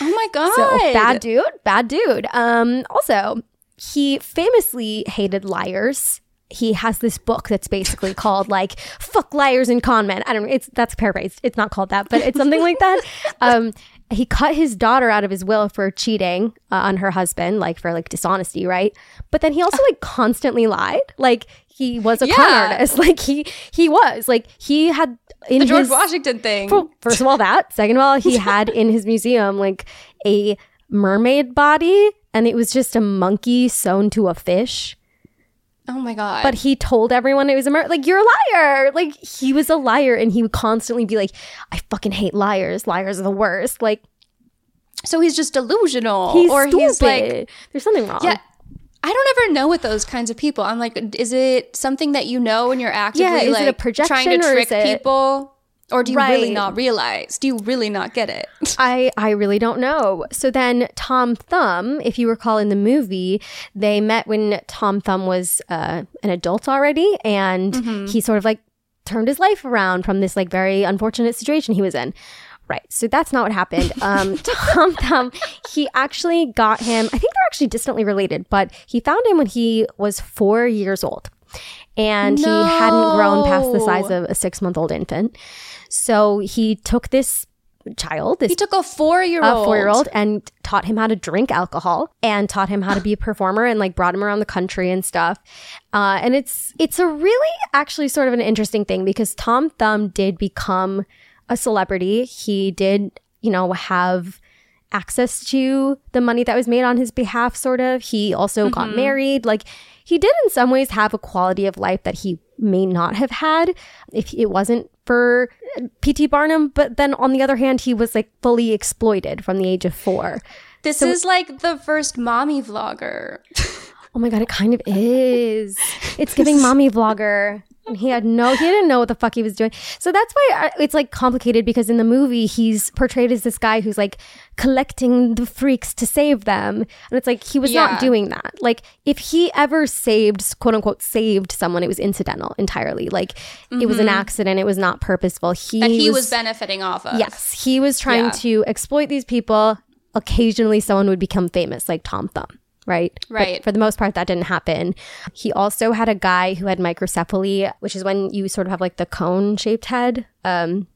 [SPEAKER 2] Oh my God.
[SPEAKER 1] so bad dude, bad dude. Um, also, he famously hated liars. He has this book that's basically called like "fuck liars and con men." I don't know. It's that's paraphrased. It's not called that, but it's something like that. Um, he cut his daughter out of his will for cheating uh, on her husband, like for like dishonesty, right? But then he also like constantly lied. Like he was a con
[SPEAKER 2] Yeah.
[SPEAKER 1] artist. Like he he was like he had in
[SPEAKER 2] the George
[SPEAKER 1] his,
[SPEAKER 2] Washington thing.
[SPEAKER 1] well, first of all, that. Second of all, he had in his museum like a mermaid body, and it was just a monkey sewn to a fish.
[SPEAKER 2] Oh my God.
[SPEAKER 1] But he told everyone it was a mer. Like you're a liar. Like he was a liar, and he would constantly be like, "I fucking hate liars. Liars are the worst." Like
[SPEAKER 2] so he's just delusional.
[SPEAKER 1] he's
[SPEAKER 2] or
[SPEAKER 1] stupid.
[SPEAKER 2] he's like,
[SPEAKER 1] There's something wrong.
[SPEAKER 2] yeah. I don't ever know with those kinds of people. I'm like, is it something that you know when you're actively
[SPEAKER 1] Yeah, is it a
[SPEAKER 2] like trying to trick people? Or do you really not realize? Do you really not get it?
[SPEAKER 1] I I really don't know. So then Tom Thumb, if you recall in the movie, they met when Tom Thumb was uh, an adult already, and he sort of like turned his life around from this like very unfortunate situation he was in. Right. So that's not what happened. Um, Tom Thumb, he actually got him. I think they're actually distantly related, but he found him when he was four years old, and he hadn't grown past the size of a six month old infant. So he took this child, this
[SPEAKER 2] he took a four year old, a
[SPEAKER 1] four year old and taught him how to drink alcohol and taught him how to be a performer and like brought him around the country and stuff. Uh, and it's it's a really actually sort of an interesting thing because Tom Thumb did become a celebrity. He did, you know, have access to the money that was made on his behalf, sort of. He also got mm-hmm. married. Like he did in some ways have a quality of life that he may not have had if it wasn't for P.T. Barnum. But then on the other hand, he was like fully exploited from the age of four.
[SPEAKER 2] This is like the first mommy vlogger.
[SPEAKER 1] Oh my god, it kind of is. It's giving mommy vlogger. And he had no, he didn't know what the fuck he was doing. So that's why it's like complicated because in the movie he's portrayed as this guy who's like collecting the freaks to save them, and it's like he was
[SPEAKER 2] Yeah.
[SPEAKER 1] not doing that. Like if he ever saved, quote unquote, saved someone, it was incidental entirely. Like it was an accident. It was not purposeful. He
[SPEAKER 2] Mm-hmm. that he was, benefiting off of.
[SPEAKER 1] Yes, he was trying
[SPEAKER 2] Yeah.
[SPEAKER 1] to exploit these people. Occasionally, someone would become famous, like Tom Thumb, right? But
[SPEAKER 2] Right.
[SPEAKER 1] for the most part, that didn't happen. He also had a guy who had microcephaly, which is when you sort of have like the cone shaped head. Um,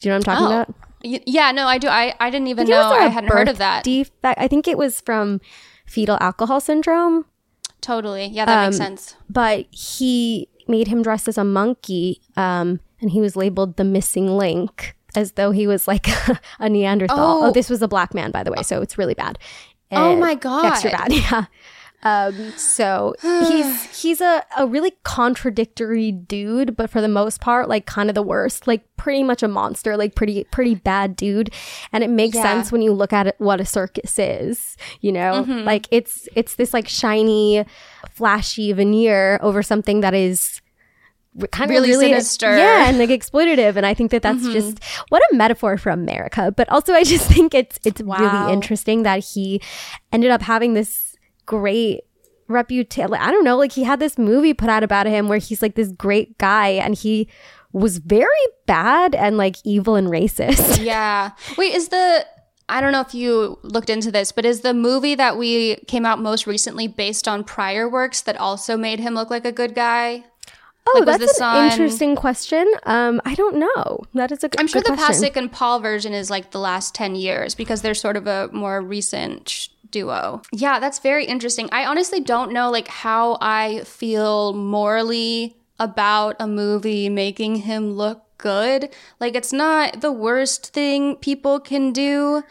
[SPEAKER 1] do you know what I'm talking
[SPEAKER 2] Oh.
[SPEAKER 1] about?
[SPEAKER 2] Y- Yeah, no, I do. I, I didn't even know.
[SPEAKER 1] like,
[SPEAKER 2] hadn't heard of that.
[SPEAKER 1] Defect. I think it was from fetal alcohol syndrome.
[SPEAKER 2] totally. Yeah, that
[SPEAKER 1] Um,
[SPEAKER 2] makes sense.
[SPEAKER 1] but he made him dress as a monkey um, and he was labeled the missing link as though he was like a neanderthal oh.
[SPEAKER 2] Oh.
[SPEAKER 1] this was a black man by the way so it's really bad
[SPEAKER 2] Oh my
[SPEAKER 1] extra
[SPEAKER 2] God.
[SPEAKER 1] bad yeah um, so he's he's a, a really contradictory dude but for the most part like kind of the worst like pretty much a monster like pretty pretty bad dude and it makes
[SPEAKER 2] Yeah.
[SPEAKER 1] sense when you look at it, what a circus is you know
[SPEAKER 2] Mm-hmm.
[SPEAKER 1] like it's it's this like shiny flashy veneer over something that is kind
[SPEAKER 2] Really
[SPEAKER 1] of really
[SPEAKER 2] sinister. Mm-hmm.
[SPEAKER 1] yeah and like exploitative and i think that that's just what a metaphor for america but also i just think it's it's
[SPEAKER 2] Wow.
[SPEAKER 1] really interesting that he ended up having this great reputation i don't know like he had this movie put out about him where he's like this great guy and he was very bad and like evil and racist
[SPEAKER 2] Yeah. Wait, is the I don't know if you looked into this, but is the movie that we came out most recently based on prior works that also made him look like a good guy?
[SPEAKER 1] Oh
[SPEAKER 2] Like,
[SPEAKER 1] that's an
[SPEAKER 2] on-
[SPEAKER 1] interesting question um i don't know that is a good
[SPEAKER 2] I'm sure
[SPEAKER 1] good
[SPEAKER 2] the
[SPEAKER 1] question.
[SPEAKER 2] Pasek and Paul version is like the last 10 years because they're sort of a more recent duo. Yeah, that's very interesting. I honestly don't know like how I feel morally about a movie making him look good. Like it's not the worst thing people can do,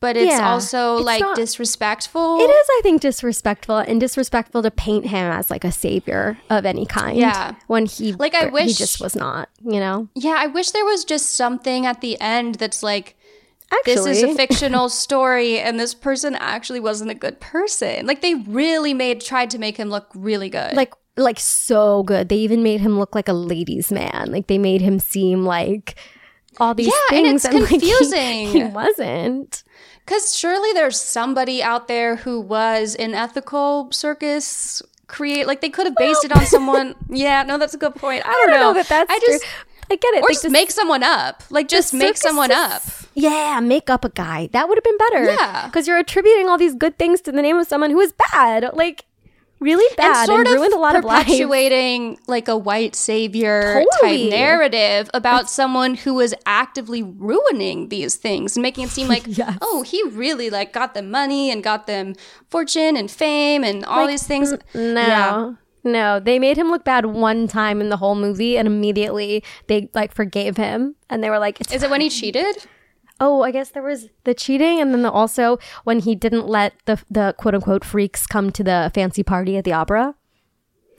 [SPEAKER 2] but it's
[SPEAKER 1] Yeah,
[SPEAKER 2] also
[SPEAKER 1] it's
[SPEAKER 2] like
[SPEAKER 1] not-
[SPEAKER 2] disrespectful.
[SPEAKER 1] It is, I think, disrespectful and disrespectful to paint him as like a savior of any kind.
[SPEAKER 2] Yeah.
[SPEAKER 1] When he
[SPEAKER 2] Like, I wish he
[SPEAKER 1] just was not, you know?
[SPEAKER 2] Yeah, I wish there was just something at the end that's like
[SPEAKER 1] Actually,
[SPEAKER 2] this is a fictional story and this person actually wasn't a good person. Like they really made tried to make him look really good.
[SPEAKER 1] like like so good. They even made him look like a ladies' man. Like they made him seem like all these
[SPEAKER 2] Yeah, and
[SPEAKER 1] things
[SPEAKER 2] it's
[SPEAKER 1] like, he-
[SPEAKER 2] confusing.
[SPEAKER 1] he wasn't.
[SPEAKER 2] Cuz surely there's somebody out there who was an ethical circus create like they could have based it on someone. Yeah, no that's a good point. I
[SPEAKER 1] I
[SPEAKER 2] don't,
[SPEAKER 1] don't
[SPEAKER 2] know.
[SPEAKER 1] know that that's
[SPEAKER 2] I just
[SPEAKER 1] true. I get it.
[SPEAKER 2] or
[SPEAKER 1] Like,
[SPEAKER 2] just make someone up. Like just make someone up.
[SPEAKER 1] Yeah, make up a guy. That would have been better.
[SPEAKER 2] Yeah.
[SPEAKER 1] Because you're attributing all these good things to the name of someone who is bad. Like, really bad and,
[SPEAKER 2] sort of
[SPEAKER 1] ruined a lot of lives.
[SPEAKER 2] perpetuating like a white savior
[SPEAKER 1] Totally.
[SPEAKER 2] type narrative about someone who was actively ruining these things and making it seem like
[SPEAKER 1] Yes.
[SPEAKER 2] oh he really like got them money and got them fortune and fame and all these things
[SPEAKER 1] No.
[SPEAKER 2] Yeah.
[SPEAKER 1] No, they made him look bad one time in the whole movie and immediately they like forgave him and they were like, it's
[SPEAKER 2] is it when he cheated
[SPEAKER 1] oh, I guess there was the cheating and then the, also when he didn't let the the quote unquote freaks come to the fancy party at the opera.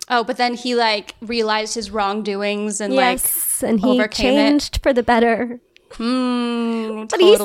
[SPEAKER 2] oh but then he like realized his wrongdoings and
[SPEAKER 1] yes, and he
[SPEAKER 2] overcame it.
[SPEAKER 1] changed for the better.
[SPEAKER 2] Hmm,
[SPEAKER 1] But
[SPEAKER 2] totally.
[SPEAKER 1] he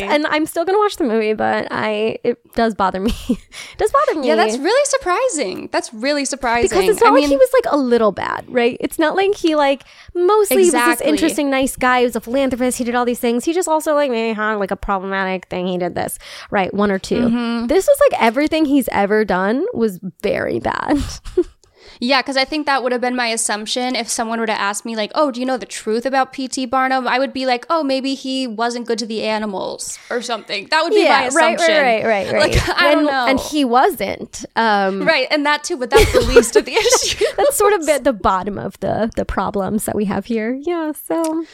[SPEAKER 1] sucked, and I'm still gonna watch the movie, but I it does bother me. it does bother me.
[SPEAKER 2] yeah that's really surprising that's really surprising
[SPEAKER 1] because it's not
[SPEAKER 2] I
[SPEAKER 1] like
[SPEAKER 2] mean,
[SPEAKER 1] he was like a little bad, right? It's not like he like mostly was this interesting, nice guy. He was a philanthropist. He did all these things. He just also like maybe had like a problematic thing. He did this, right? One or 2
[SPEAKER 2] Mm-hmm.
[SPEAKER 1] This was like everything he's ever done was very bad.
[SPEAKER 2] Yeah, because I think that would have been my assumption if someone were to ask me, like, oh, do you know the truth about P.T. Barnum? I would be like, oh, maybe he wasn't good to the animals or something. That would be my
[SPEAKER 1] right,
[SPEAKER 2] assumption.
[SPEAKER 1] right, right, right, right.
[SPEAKER 2] Like, I don't
[SPEAKER 1] and,
[SPEAKER 2] know.
[SPEAKER 1] and he wasn't. Um,
[SPEAKER 2] right, and that too, but that's the least of the issue.
[SPEAKER 1] that's sort of at the bottom of the the problems that we have here. Yeah, so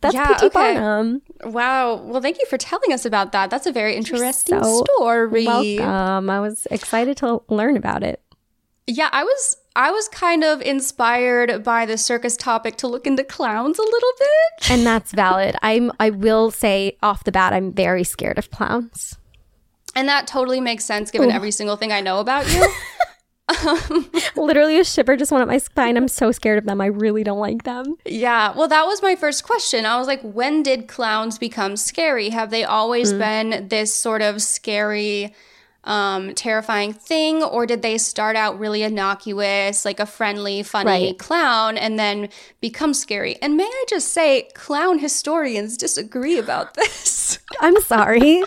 [SPEAKER 1] that's
[SPEAKER 2] Yeah,
[SPEAKER 1] P.T.
[SPEAKER 2] okay.
[SPEAKER 1] Barnum.
[SPEAKER 2] wow. Well, thank you for telling us about that. That's a very interesting
[SPEAKER 1] So
[SPEAKER 2] story.
[SPEAKER 1] Welcome. I was excited to learn about it.
[SPEAKER 2] Yeah, I was. I was kind of inspired by the circus topic to look into clowns a little bit.
[SPEAKER 1] and that's valid. I'm. I will say off the bat, I'm very scared of clowns.
[SPEAKER 2] And that totally makes sense given every single thing I know about you.
[SPEAKER 1] Literally, a shiver just went up my spine. I'm so scared of them. I really don't like them.
[SPEAKER 2] Yeah, well, that was my first question. I was like, when did clowns become scary? Have they always mm. been this sort of scary um, terrifying thing, or did they start out really innocuous, like a friendly, funny
[SPEAKER 1] Right.
[SPEAKER 2] clown, and then become scary? And may I just say, clown historians disagree about this.
[SPEAKER 1] I'm sorry.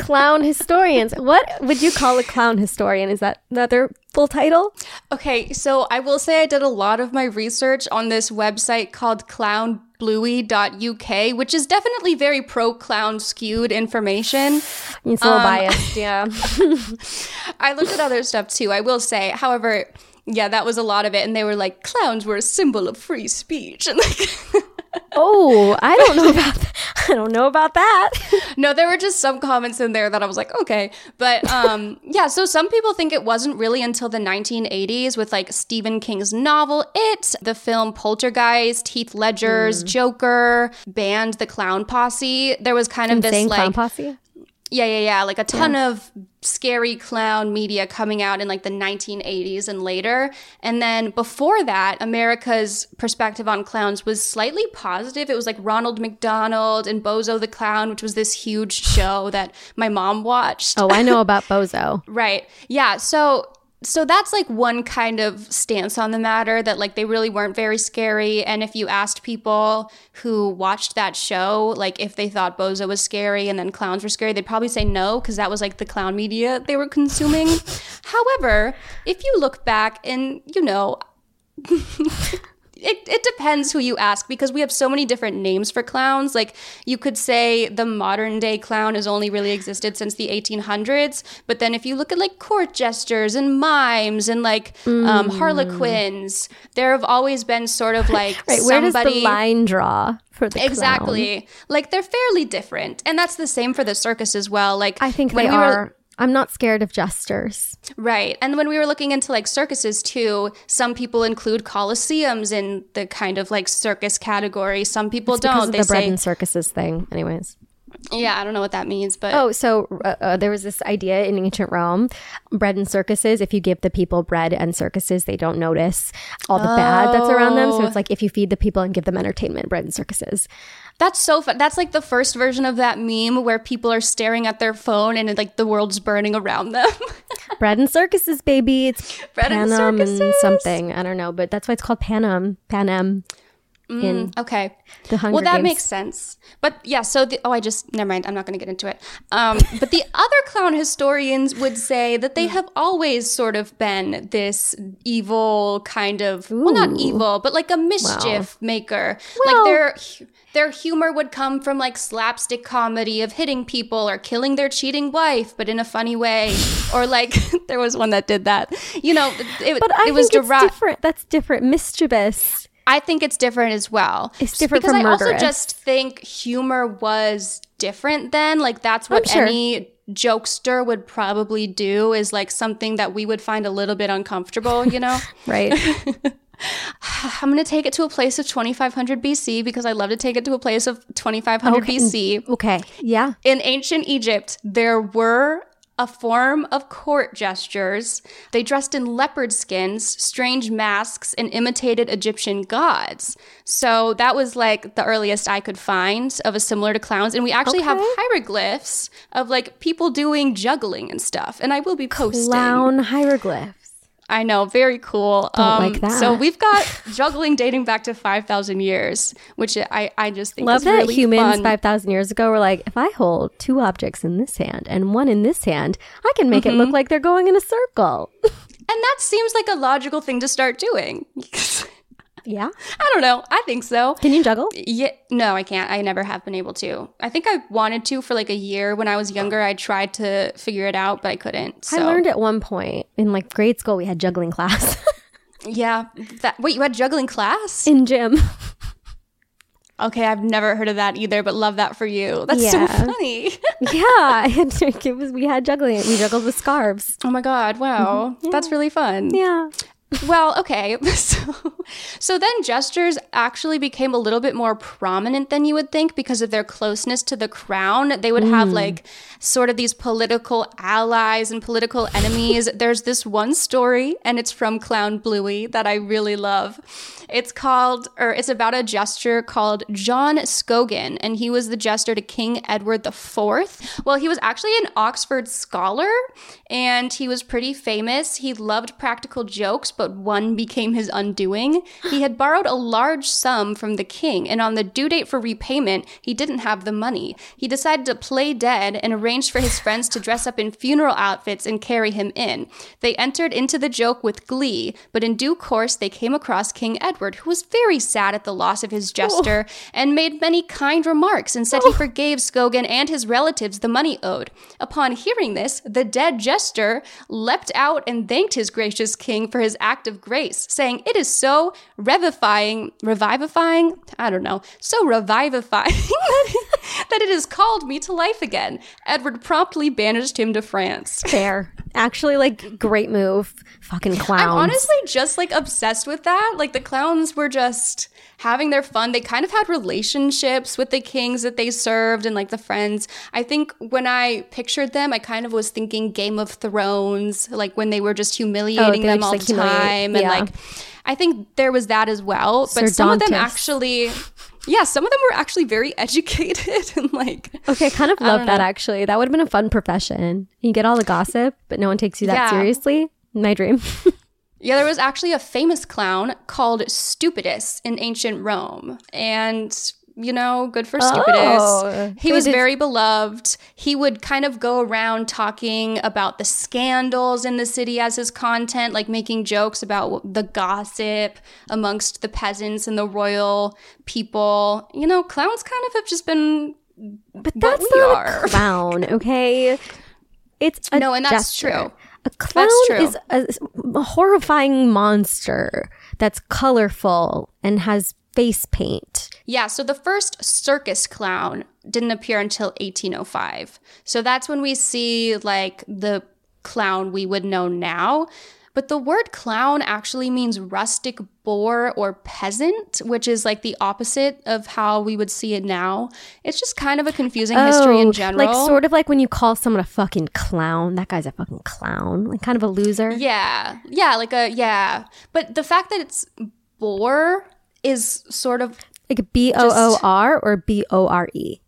[SPEAKER 1] Clown historians. What would you call a clown historian? Is that that their full title?
[SPEAKER 2] Okay, so I will say I did a lot of my research on this website called clownbluey.uk, which is definitely very pro clown skewed information.
[SPEAKER 1] It's a little biased, yeah.
[SPEAKER 2] I looked at other stuff too, I will say. However, yeah, that was a lot of it. And they were like, clowns were a symbol of free speech. And like,
[SPEAKER 1] Oh, I don't know about that. I don't know about that.
[SPEAKER 2] no, there were just some comments in there that I was like, okay. But um, yeah, so some people think it wasn't really until the 1980s with like Stephen King's novel It, the film Poltergeist, Heath Ledger's Joker, banned the Clown Posse. There was kind of this
[SPEAKER 1] Insane clown
[SPEAKER 2] like
[SPEAKER 1] posse.
[SPEAKER 2] Yeah, yeah, yeah. Like a ton of scary clown media coming out in like the 1980s and later. And then before that, America's perspective on clowns was slightly positive. It was like Ronald McDonald and Bozo the Clown, which was this huge show that my mom watched.
[SPEAKER 1] Oh, I know about Bozo.
[SPEAKER 2] Right. Yeah. So so that's like one kind of stance on the matter that like they really weren't very scary. And if you asked people who watched that show like if they thought bozo was scary and then clowns were scary they'd probably say no because that was like the clown media they were consuming. However if you look back and you know it, it depends who you ask because we have so many different names for clowns. Like you could say the modern day clown has only really existed since the 1800s, but then if you look at like court jesters and mimes and like um, harlequins, there have always been sort of like
[SPEAKER 1] Right, where does the line draw for the clown?
[SPEAKER 2] exactly like they're fairly different, and that's the same for the circus as well. Like
[SPEAKER 1] I think
[SPEAKER 2] when
[SPEAKER 1] they
[SPEAKER 2] we were-
[SPEAKER 1] are. I'm not scared of jesters.
[SPEAKER 2] Right. And when we were looking into like circuses too, some people include coliseums in the kind of like circus category. Some people
[SPEAKER 1] It's
[SPEAKER 2] don't. They
[SPEAKER 1] the bread
[SPEAKER 2] say,
[SPEAKER 1] and circuses thing. Anyways.
[SPEAKER 2] Yeah, I don't know what that means, but
[SPEAKER 1] Oh, so uh, uh, there was this idea in ancient Rome, bread and circuses. If you give the people bread and circuses, they don't notice all the bad that's around them. So it's like if you feed the people and give them entertainment, bread and circuses.
[SPEAKER 2] that's so fun. That's like the first version of that meme where people are staring at their phone and like the world's burning around them.
[SPEAKER 1] bread and circuses, baby. It's
[SPEAKER 2] Bread and
[SPEAKER 1] Panem
[SPEAKER 2] circuses.
[SPEAKER 1] something. I don't know, but that's why it's called Panem. Panem in
[SPEAKER 2] okay.
[SPEAKER 1] the Hunger
[SPEAKER 2] well, that
[SPEAKER 1] Games.
[SPEAKER 2] makes sense. But yeah, so the, oh, I just never mind. I'm not going to get into it. Um, but the other clown historians would say that they have always sort of been this evil kind of well, not evil, but like a mischief maker.
[SPEAKER 1] Well-
[SPEAKER 2] like their their humor would come from like slapstick comedy of hitting people or killing their cheating wife, but in a funny way. or like there was one that did that. You know, it,
[SPEAKER 1] But I
[SPEAKER 2] it was
[SPEAKER 1] think it's
[SPEAKER 2] derived.
[SPEAKER 1] different. That's different. Mischievous.
[SPEAKER 2] I think it's different as well.
[SPEAKER 1] It's different
[SPEAKER 2] because I also just think humor was different then. Like that's oh, what
[SPEAKER 1] I'm sure.
[SPEAKER 2] any jokester would probably do is like something that we would find a little bit uncomfortable, you know?
[SPEAKER 1] Right.
[SPEAKER 2] I'm going to take it to a place of 2500 BC because I love to take it to a place of 2500
[SPEAKER 1] Okay.
[SPEAKER 2] BC.
[SPEAKER 1] okay. Yeah.
[SPEAKER 2] In ancient Egypt, there were a form of court jesters. They dressed in leopard skins, strange masks, and imitated Egyptian gods. So that was like the earliest I could find of a similar to clowns. And we actually have hieroglyphs of like people doing juggling and stuff. And I will be posting.
[SPEAKER 1] Clown hieroglyphs.
[SPEAKER 2] I know, very cool. Um,
[SPEAKER 1] Don't like that.
[SPEAKER 2] So we've got juggling dating back to 5,000 years, which I, I just think
[SPEAKER 1] Love that
[SPEAKER 2] really
[SPEAKER 1] humans
[SPEAKER 2] fun.
[SPEAKER 1] 5,000 years ago were like, if I hold two objects in this hand and one in this hand, I can make it
[SPEAKER 2] Mm-hmm.
[SPEAKER 1] look like they're going in a circle.
[SPEAKER 2] And that seems like a logical thing to start doing.
[SPEAKER 1] yeah.
[SPEAKER 2] I don't know. I think so.
[SPEAKER 1] Can you juggle?
[SPEAKER 2] Yeah, no, I can't. I never have been able to. I think I wanted to for like a year when I was younger. I tried to figure it out, but I couldn't. So
[SPEAKER 1] I learned at one point in like grade school, we had juggling class
[SPEAKER 2] yeah. That wait, you had juggling class?
[SPEAKER 1] in gym.
[SPEAKER 2] Okay, I've never heard of that either, but love that for you. That's
[SPEAKER 1] Yeah.
[SPEAKER 2] so funny.
[SPEAKER 1] yeah. I had to, it was, we had juggling. We juggled with scarves.
[SPEAKER 2] oh my god! Wow, mm-hmm. that's really fun.
[SPEAKER 1] Yeah.
[SPEAKER 2] Well, okay. So, so then jesters actually became a little bit more prominent than you would think because of their closeness to the crown. They would have mm. like sort of these political allies and political enemies. There's this one story, and it's from Clown Bluey that I really love. It's called, or it's about a jester called John Scogan, and he was the jester to King Edward IV. Well, he was actually an Oxford scholar, and he was pretty famous. He loved practical jokes, but one became his undoing. He had borrowed a large sum from the king, and on the due date for repayment, he didn't have the money. He decided to play dead and arranged for his friends to dress up in funeral outfits and carry him in. They entered into the joke with glee, but in due course, they came across King Edward, who was very sad at the loss of his oh. jester and made many kind remarks and said he oh. forgave Scogan and his relatives the money owed. Upon hearing this, the dead jester leapt out and thanked his gracious king for his act of grace, saying, It is so revivifying, revivifying, I don't know, so revivifying that it has called me to life again. Edward promptly banished him to France.
[SPEAKER 1] Fair. Actually, like, great move. Fucking clowns.
[SPEAKER 2] I'm honestly just like obsessed with that. Like the clowns were just having their fun. They kind of had relationships with the kings that they served and like the friends. I think when I pictured them, I kind of was thinking Game of Thrones, like when they were just humiliating oh,
[SPEAKER 1] they
[SPEAKER 2] them all
[SPEAKER 1] like,
[SPEAKER 2] the time. And like, I think there was that as well. But
[SPEAKER 1] Sir
[SPEAKER 2] some of them actually, yeah, some of them were actually very educated and like,
[SPEAKER 1] Okay, I kind of love that
[SPEAKER 2] know.
[SPEAKER 1] actually. That would have been a fun profession. You get all the gossip, but no one takes you that
[SPEAKER 2] Yeah.
[SPEAKER 1] seriously. My dream.
[SPEAKER 2] Yeah, there was actually a famous clown called Stupidus in ancient Rome. And, you know, good for Stupidus.
[SPEAKER 1] Oh.
[SPEAKER 2] he was
[SPEAKER 1] did-
[SPEAKER 2] very beloved. He would kind of go around talking about the scandals in the city as his content, like making jokes about the gossip amongst the peasants and the royal people. You know, clowns kind of have just been
[SPEAKER 1] But
[SPEAKER 2] what
[SPEAKER 1] that's
[SPEAKER 2] we
[SPEAKER 1] not
[SPEAKER 2] are.
[SPEAKER 1] a clown, okay? It's a
[SPEAKER 2] No, and that's
[SPEAKER 1] gesture.
[SPEAKER 2] true.
[SPEAKER 1] A clown is a, a horrifying monster that's colorful and has face paint.
[SPEAKER 2] Yeah, so the first circus clown didn't appear until 1805. So that's when we see like the clown we would know now. But the word clown actually means rustic boor or peasant, which is like the opposite of how we would see it now. It's just kind of a confusing history in general.
[SPEAKER 1] Oh, Like sort of like when you call someone a fucking clown. That guy's a fucking clown. Like kind of a loser.
[SPEAKER 2] Yeah. Yeah, like a yeah. But the fact that it's boor is sort of
[SPEAKER 1] Like B O O R or B O R E.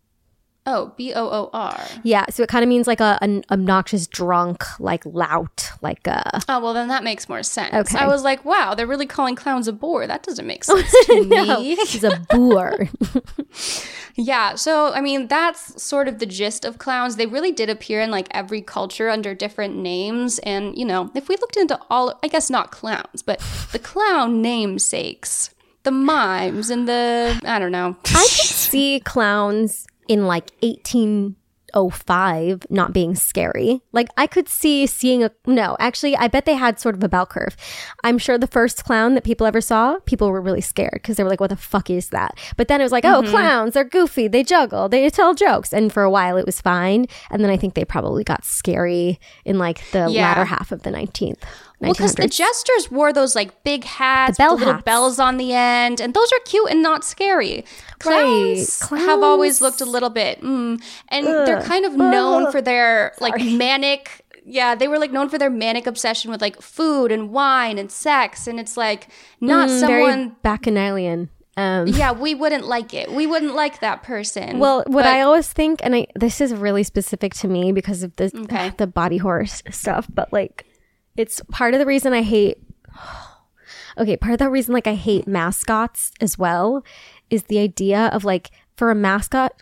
[SPEAKER 2] oh, B O O R.
[SPEAKER 1] Yeah, so it kind of means like a an obnoxious drunk, like lout, like a
[SPEAKER 2] Oh, well, then that makes more sense.
[SPEAKER 1] Okay.
[SPEAKER 2] I was like, wow, they're really calling clowns a bore. That doesn't make sense to me.
[SPEAKER 1] he's a boor.
[SPEAKER 2] Yeah. So, I mean, that's sort of the gist of clowns. They really did appear in like every culture under different names. And, you know, if we looked into all, I guess not clowns, but the clown namesakes, the mimes, and the, I don't know.
[SPEAKER 1] I could see clowns in like 1805 not being scary. Like I could see seeing a no, actually I bet they had sort of a bell curve. I'm sure the first clown that people ever saw, people were really scared because they were like what the fuck is that? But then it was like, "Oh, mm-hmm. clowns, they're goofy, they juggle, they tell jokes." And for a while it was fine, and then I think they probably got scary in like the
[SPEAKER 2] Yeah.
[SPEAKER 1] latter half of the 19th.
[SPEAKER 2] Well, because the jesters wore those like big hats,
[SPEAKER 1] The bell
[SPEAKER 2] with the little
[SPEAKER 1] hats.
[SPEAKER 2] bells on the end, and those are cute and not scary. Clowns, have always looked a little bit, mm, and they're kind of known for their like manic. Yeah, they were like known for their manic obsession with like food and wine and sex, and it's like not
[SPEAKER 1] Mm,
[SPEAKER 2] someone.
[SPEAKER 1] bacchanalian. Um
[SPEAKER 2] yeah, we wouldn't like it. We wouldn't like that person.
[SPEAKER 1] Well, what
[SPEAKER 2] But-
[SPEAKER 1] I always think, and I this is really specific to me because of the
[SPEAKER 2] Okay.
[SPEAKER 1] the body horse stuff, but like it's part of the reason I hate. Okay, part of the reason like I hate mascots as well is the idea of like for a mascot,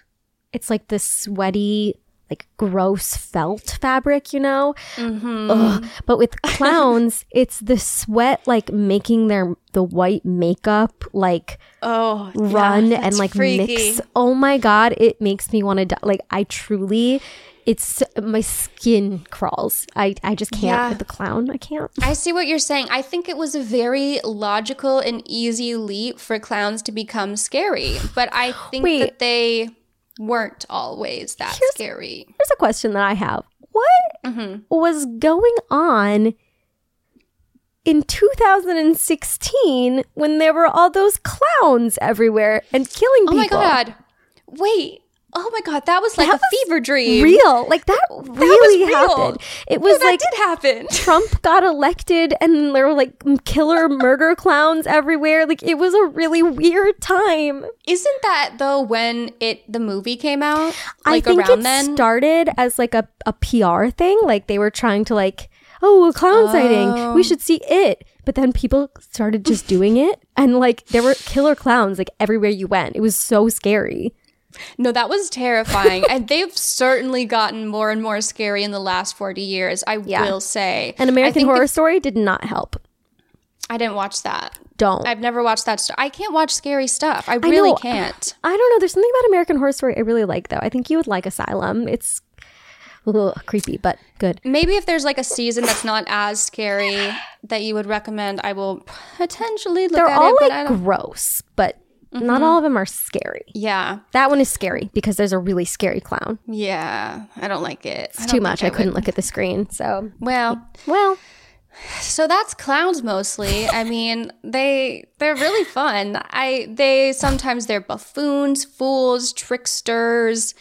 [SPEAKER 1] it's like this sweaty. Like gross felt fabric, you know. Mm-hmm. Ugh. But with clowns, it's the sweat like making their the white makeup like
[SPEAKER 2] oh
[SPEAKER 1] run
[SPEAKER 2] that's
[SPEAKER 1] and like
[SPEAKER 2] freaky.
[SPEAKER 1] mix. Oh my god, it makes me want to die. Like I truly, it's my skin crawls. I I just can't
[SPEAKER 2] Yeah.
[SPEAKER 1] with the clown. I can't.
[SPEAKER 2] I see what you're saying. I think it was a very logical and easy leap for clowns to become scary, but I think
[SPEAKER 1] Wait.
[SPEAKER 2] that they weren't always that scary.
[SPEAKER 1] Here's a question that I have. What
[SPEAKER 2] Mm-hmm.
[SPEAKER 1] was going on in 2016 when there were all those clowns everywhere and killing people?
[SPEAKER 2] Oh my god. Wait. Oh my god, that was like
[SPEAKER 1] That
[SPEAKER 2] a
[SPEAKER 1] was
[SPEAKER 2] fever dream.
[SPEAKER 1] Real. Like that
[SPEAKER 2] That
[SPEAKER 1] really
[SPEAKER 2] real.
[SPEAKER 1] happened. It was
[SPEAKER 2] that
[SPEAKER 1] like
[SPEAKER 2] did happen.
[SPEAKER 1] Trump got elected and there were like killer murder clowns everywhere. Like it was a really weird time.
[SPEAKER 2] Isn't that though when it the movie came out?
[SPEAKER 1] I think
[SPEAKER 2] around
[SPEAKER 1] it
[SPEAKER 2] then?
[SPEAKER 1] started as like a, a PR thing. Like they were trying to like, oh, a clown sighting.
[SPEAKER 2] Oh.
[SPEAKER 1] We should see it. But then people started just doing it. And like there were killer clowns like everywhere you went. It was so scary.
[SPEAKER 2] No, that was terrifying. and they've certainly gotten more and more scary in the last 40 years, I
[SPEAKER 1] Yeah.
[SPEAKER 2] will say.
[SPEAKER 1] And
[SPEAKER 2] I
[SPEAKER 1] American Horror
[SPEAKER 2] the-
[SPEAKER 1] Story did not help.
[SPEAKER 2] I didn't watch that.
[SPEAKER 1] Don't.
[SPEAKER 2] I've never watched that stuff. I can't watch scary stuff. I really
[SPEAKER 1] know.
[SPEAKER 2] can't.
[SPEAKER 1] I don't know. There's something about American Horror Story I really like, though. I think you would like Asylum. It's ugh, creepy, but good.
[SPEAKER 2] Maybe if there's like a season that's not as scary that you would recommend, I will potentially look
[SPEAKER 1] They're
[SPEAKER 2] at
[SPEAKER 1] all
[SPEAKER 2] it. But I
[SPEAKER 1] like gross, but
[SPEAKER 2] Mm-hmm.
[SPEAKER 1] not all of them are scary.
[SPEAKER 2] Yeah,
[SPEAKER 1] That one is scary because there's a really scary clown.
[SPEAKER 2] yeah. I don't like it.
[SPEAKER 1] It's too much. I, couldn't look at the screen. So,
[SPEAKER 2] Well,
[SPEAKER 1] well,
[SPEAKER 2] So that's clowns mostly. I mean, they they're really fun. I they sometimes they're buffoons, fools, tricksters.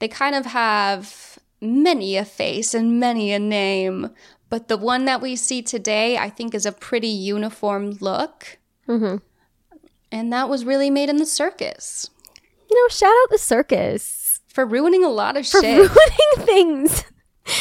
[SPEAKER 2] They kind of have many a face and many a name. But the one that we see today, I think, is a pretty uniform look.
[SPEAKER 1] Mhm.
[SPEAKER 2] And that was really made in the circus
[SPEAKER 1] you know, shout out the circus
[SPEAKER 2] for ruining a lot of
[SPEAKER 1] for
[SPEAKER 2] shit.
[SPEAKER 1] ruining things.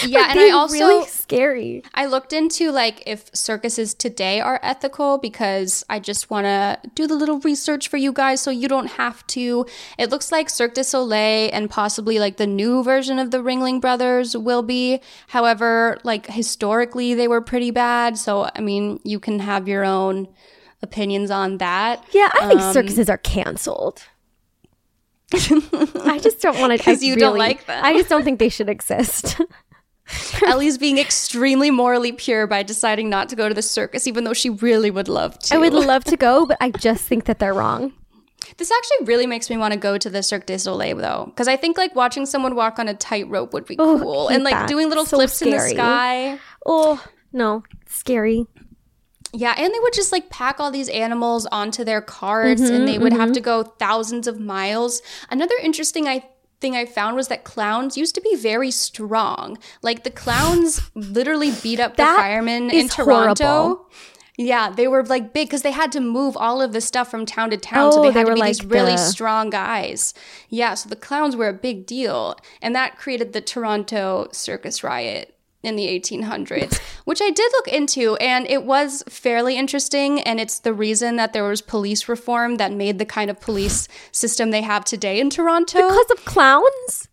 [SPEAKER 2] yeah, and I also
[SPEAKER 1] really scary.
[SPEAKER 2] I looked into like if circuses today are ethical because I just want to do the little research for you guys so you don't have to. It looks like Cirque du Soleil and possibly like the new version of the Ringling Brothers will be. However, like historically they were pretty bad, so I mean, you can have your own opinions on that.
[SPEAKER 1] Yeah, I think
[SPEAKER 2] Um,
[SPEAKER 1] circuses are canceled. I just don't want to.
[SPEAKER 2] Because you don't like them.
[SPEAKER 1] I just don't think they should exist.
[SPEAKER 2] Ellie's being extremely morally pure by deciding not to go to the circus even though she really would love to.
[SPEAKER 1] I would love to go, but I just think that they're wrong.
[SPEAKER 2] This actually really makes me want to go to the Cirque du Soleil though, because I think like watching someone walk on a tightrope would be
[SPEAKER 1] Oh,
[SPEAKER 2] cool, and like
[SPEAKER 1] that.
[SPEAKER 2] doing little
[SPEAKER 1] So
[SPEAKER 2] flips in the sky.
[SPEAKER 1] Oh no, scary.
[SPEAKER 2] Yeah, and they would just like pack all these animals onto their carts, and mm-hmm, they would have to mm-hmm. go thousands of miles. Another interesting I thing I found was that clowns used to be very strong. Like the clowns literally beat up the
[SPEAKER 1] That
[SPEAKER 2] firemen in Toronto.
[SPEAKER 1] horrible.
[SPEAKER 2] Yeah, they were like big because they had to move all of the stuff from town to town. so
[SPEAKER 1] Oh,
[SPEAKER 2] they
[SPEAKER 1] they
[SPEAKER 2] had to
[SPEAKER 1] were
[SPEAKER 2] be these
[SPEAKER 1] like
[SPEAKER 2] really strong guys. Yeah, so the clowns were a big deal. And that created the Toronto circus riot in the 1800s, which I did look into. And it was fairly interesting. And it's the reason that there was police reform that made the kind of police system they have today in Toronto.
[SPEAKER 1] Because of clowns?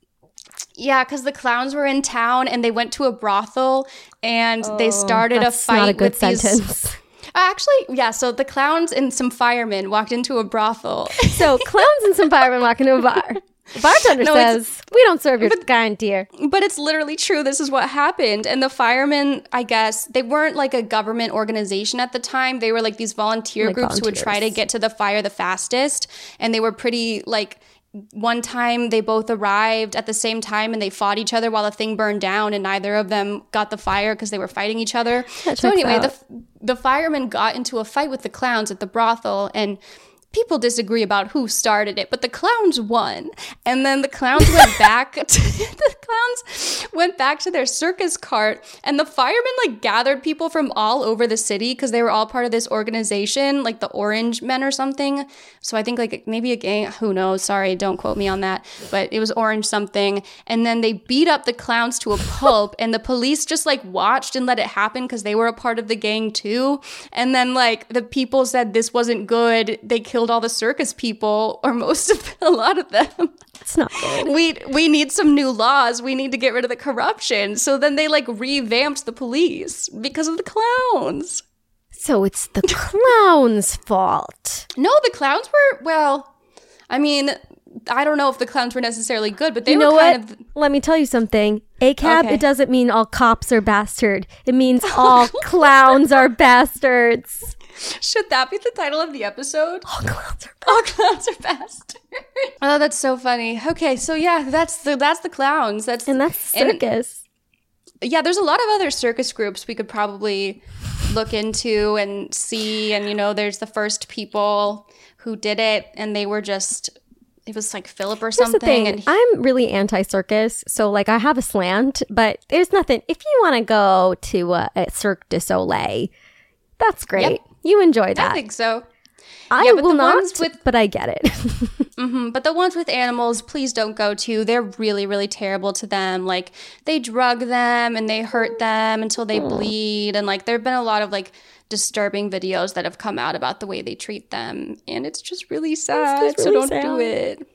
[SPEAKER 2] Yeah, because the clowns were in town and they went to a brothel and they oh, started a
[SPEAKER 1] Oh,
[SPEAKER 2] fight
[SPEAKER 1] not a good
[SPEAKER 2] with these.
[SPEAKER 1] sentence.
[SPEAKER 2] Actually, yeah. So the clowns and some firemen walked into a brothel.
[SPEAKER 1] So clowns and some firemen walk into a bar. The bartender
[SPEAKER 2] No,
[SPEAKER 1] says, "We don't serve your kind here."
[SPEAKER 2] but it's literally true. This is what happened. And the firemen, I guess, they weren't like a government organization at the time. They were like these volunteer
[SPEAKER 1] Like
[SPEAKER 2] groups who would try to get to the fire the fastest. And they were pretty like. One time they both arrived at the same time and they fought each other while the thing burned down and neither of them got the fire because they were fighting each other.
[SPEAKER 1] That
[SPEAKER 2] so anyway, the the firemen got into a fight with the clowns at the brothel and people disagree about who started it but the clowns won. And then the clowns went back to, the clowns went back to their circus cart and the firemen like gathered people from all over the city because they were all part of this organization like the orange men or something. So i think like maybe a gang who knows? Sorry don't quote me on that. But it was orange something. And then they beat up the clowns to a pulp and the police just like watched and let it happen because they were a part of the gang too. And then like the people said this wasn't good. They killed all the circus people or most of a lot of them
[SPEAKER 1] It's not good.
[SPEAKER 2] we we need some new laws we need to get rid of the corruption so then they like revamped the police because of the clowns
[SPEAKER 1] So it's the clown's fault.
[SPEAKER 2] no the clowns were well i mean i don't know if the clowns were necessarily good but they
[SPEAKER 1] you
[SPEAKER 2] were
[SPEAKER 1] know
[SPEAKER 2] kind
[SPEAKER 1] what?
[SPEAKER 2] of
[SPEAKER 1] Let me tell you something. ACAB,
[SPEAKER 2] Okay.
[SPEAKER 1] it doesn't mean all cops are bastard. It means all clowns are bastards.
[SPEAKER 2] should that be the title of the episode
[SPEAKER 1] All clowns are
[SPEAKER 2] All clowns are bastards. oh, that's so funny. Okay, so yeah, that's the that's the clowns. That's
[SPEAKER 1] And that's
[SPEAKER 2] and-
[SPEAKER 1] circus.
[SPEAKER 2] yeah. There's a lot of other circus groups we could probably look into and see. And, you know, there's the first people who did it, and they were just, it was like Philip or
[SPEAKER 1] Here's
[SPEAKER 2] something. And he-
[SPEAKER 1] I'm really anti-circus, so like I have a slant, but there's nothing. If you want to go to a, a Cirque du Soleil, that's great.
[SPEAKER 2] Yep.
[SPEAKER 1] You enjoy that.
[SPEAKER 2] I think so.
[SPEAKER 1] I
[SPEAKER 2] Yeah, but
[SPEAKER 1] will
[SPEAKER 2] the
[SPEAKER 1] not,
[SPEAKER 2] ones with-
[SPEAKER 1] but I get it.
[SPEAKER 2] Mhm, But the ones with animals, please don't go to. They're really, really terrible to them. Like they drug them and they hurt them until they bleed. And like there have been a lot of like disturbing videos that have come out about the way they treat them. And it's just really sad. so
[SPEAKER 1] really
[SPEAKER 2] don't do it.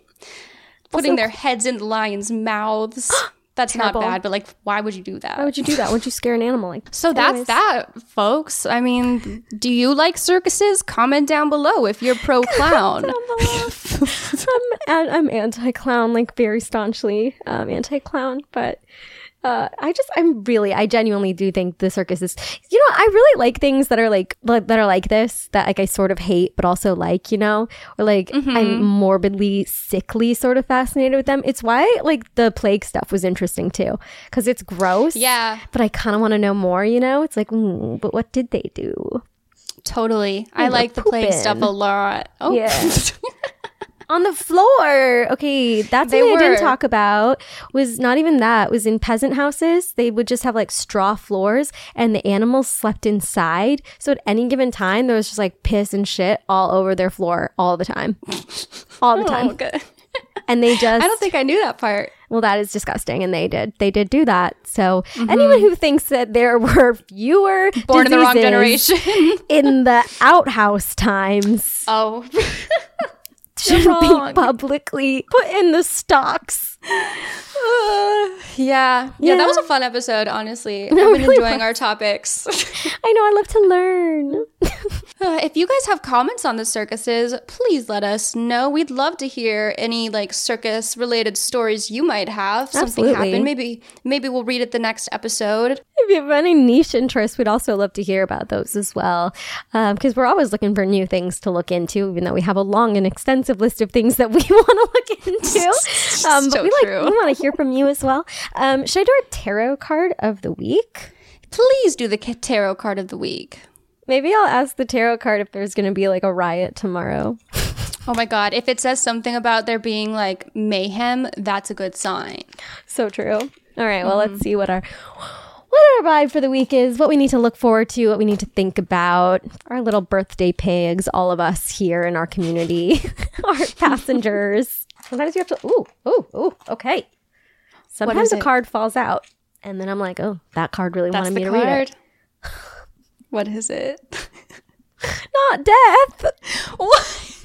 [SPEAKER 2] Putting their heads in lions' mouths. That's not bad, but like why would you do that?
[SPEAKER 1] Why would you do that? Would you scare an animal like?
[SPEAKER 2] So that's that, folks. I mean, do you like circuses? Comment down below if you're pro clown.
[SPEAKER 1] I'm, I'm anti-clown, like very staunchly um, anti-clown, but uh, I just, I'm really, I genuinely do think the circus is, you know, I really like things that are like, like that are like this, that like I sort of hate, but also like, you know, or like I'm morbidly, sickly sort of fascinated with them. It's why like the plague stuff was interesting too, because it's gross.
[SPEAKER 2] Yeah.
[SPEAKER 1] But I kind of want to know more, you know? It's like, mm, but what did they do?
[SPEAKER 2] Totally. I
[SPEAKER 1] were
[SPEAKER 2] like the plague stuff a lot. Oh,
[SPEAKER 1] Yeah. on the floor. Okay, that's
[SPEAKER 2] They
[SPEAKER 1] what I didn't talk about. Was not even that. Was in peasant houses. They would just have like straw floors, and the animals slept inside. So at any given time, there was just like piss and shit all over their floor all the time, all the time.
[SPEAKER 2] Oh.
[SPEAKER 1] And they just
[SPEAKER 2] I don't think I knew that part.
[SPEAKER 1] well, that is disgusting, and they did. They did do that. So
[SPEAKER 2] Mm-hmm.
[SPEAKER 1] anyone who thinks that there were fewer
[SPEAKER 2] Born in the wrong generation.
[SPEAKER 1] in the outhouse times
[SPEAKER 2] oh.
[SPEAKER 1] should
[SPEAKER 2] wrong.
[SPEAKER 1] be publicly put in the stocks.
[SPEAKER 2] Uh, yeah. yeah. that was a fun episode, honestly. I've been
[SPEAKER 1] really
[SPEAKER 2] enjoying our topics.
[SPEAKER 1] I know. I love to learn.
[SPEAKER 2] Uh, if you guys have comments on the circuses, please let us know. We'd love to hear any like circus related stories you might have. Something
[SPEAKER 1] Absolutely.
[SPEAKER 2] happened. Maybe maybe we'll read it the next episode.
[SPEAKER 1] If you have any niche interests, we'd also love to hear about those as well. Because we're always looking for new things to look into, even though we have a long and extensive list of things that we want to look into. Um, but
[SPEAKER 2] So
[SPEAKER 1] we like we want to hear from you as well. Um, should I do our tarot card of the week?
[SPEAKER 2] Please do the tarot card of the week.
[SPEAKER 1] Maybe I'll ask the tarot card if there's going to be like a riot tomorrow.
[SPEAKER 2] Oh my god, if it says something about there being like mayhem, that's a good sign.
[SPEAKER 1] So true. All right, well, let's mm-hmm. see what our what our vibe for the week is, what we need to look forward to, what we need to think about. Our little birthday pigs, all of us here in our community, our passengers. Sometimes you have to. Ooh, ooh, ooh. Okay. Sometimes a
[SPEAKER 2] it?
[SPEAKER 1] card falls out, and then I'm like, oh, that card really
[SPEAKER 2] That's
[SPEAKER 1] wanted me to read
[SPEAKER 2] card.
[SPEAKER 1] it.
[SPEAKER 2] What is it?
[SPEAKER 1] Not death.
[SPEAKER 2] what?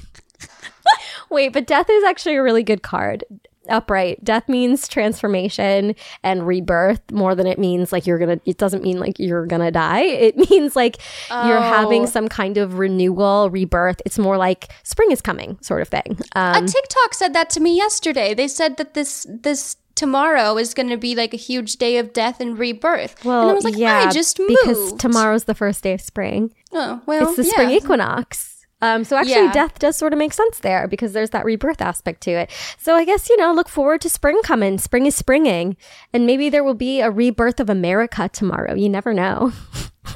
[SPEAKER 1] Wait, but death is actually a really good card. Upright. Death means transformation and rebirth more than it means like you're gonna, it doesn't mean like you're gonna die. It means like you're having
[SPEAKER 2] Oh.
[SPEAKER 1] some kind of renewal, rebirth. It's more like spring is coming sort of thing. Um,
[SPEAKER 2] a TikTok said that to me yesterday. They said that this this tomorrow is going to be like a huge day of death and rebirth.
[SPEAKER 1] well,
[SPEAKER 2] and I was like,
[SPEAKER 1] yeah,
[SPEAKER 2] I just moved.
[SPEAKER 1] because tomorrow's the first day of spring.
[SPEAKER 2] Oh, well,
[SPEAKER 1] it's the
[SPEAKER 2] yeah.
[SPEAKER 1] spring equinox. Um, so actually,
[SPEAKER 2] Yeah.
[SPEAKER 1] death does sort of make sense there because there's that rebirth aspect to it. So I guess you know, look forward to spring coming. Spring is springing, and maybe there will be a rebirth of America tomorrow. You never know.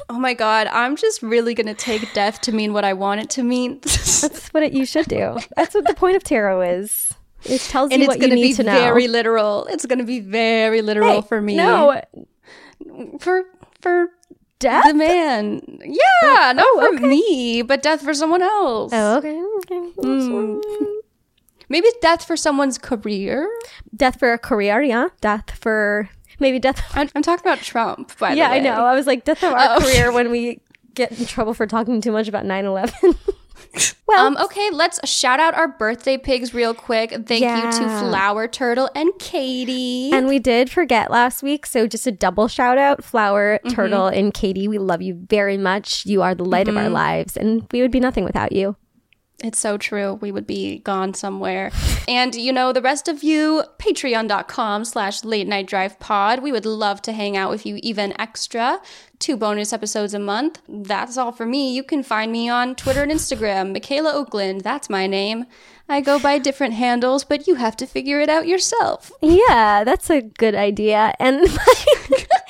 [SPEAKER 2] Oh my god, I'm just really going to take death to mean what I want it to mean.
[SPEAKER 1] That's what it, you should do. That's what the point of tarot is. It tells
[SPEAKER 2] and
[SPEAKER 1] you
[SPEAKER 2] it's
[SPEAKER 1] what you
[SPEAKER 2] going to
[SPEAKER 1] need
[SPEAKER 2] be
[SPEAKER 1] to know.
[SPEAKER 2] very literal. It's going to be very literal
[SPEAKER 1] Hey,
[SPEAKER 2] for me.
[SPEAKER 1] No,
[SPEAKER 2] for for
[SPEAKER 1] death.
[SPEAKER 2] the man. Yeah, not
[SPEAKER 1] oh,
[SPEAKER 2] for me, but death for someone else.
[SPEAKER 1] Oh, okay. okay.
[SPEAKER 2] Hmm. Maybe death for someone's career.
[SPEAKER 1] Death for a career, yeah. Death for maybe death.
[SPEAKER 2] I'm, I'm talking about Trump, by
[SPEAKER 1] yeah,
[SPEAKER 2] the way.
[SPEAKER 1] Yeah, I know. I was like, death of our
[SPEAKER 2] Oh.
[SPEAKER 1] career when we get in trouble for talking too much about 9-11. well,
[SPEAKER 2] Um, okay, let's shout out our birthday pigs real quick. Thank you to Flower Turtle and Katie.
[SPEAKER 1] And we did forget last week, so just a double shout out Flower,
[SPEAKER 2] Mm-hmm.
[SPEAKER 1] Turtle, and Katie. We love you very much. You are the light of
[SPEAKER 2] Mm-hmm.
[SPEAKER 1] our lives, and we would be nothing without you.
[SPEAKER 2] It's so true. We would be gone somewhere. And you know, the rest of you, patreon.com slash late night drive pod. We would love to hang out with you even extra. Two bonus episodes a month. That's all for me. You can find me on Twitter and Instagram, Michaela Okland. That's my name. I go by different handles, but you have to figure it out yourself.
[SPEAKER 1] Yeah, that's a good idea. And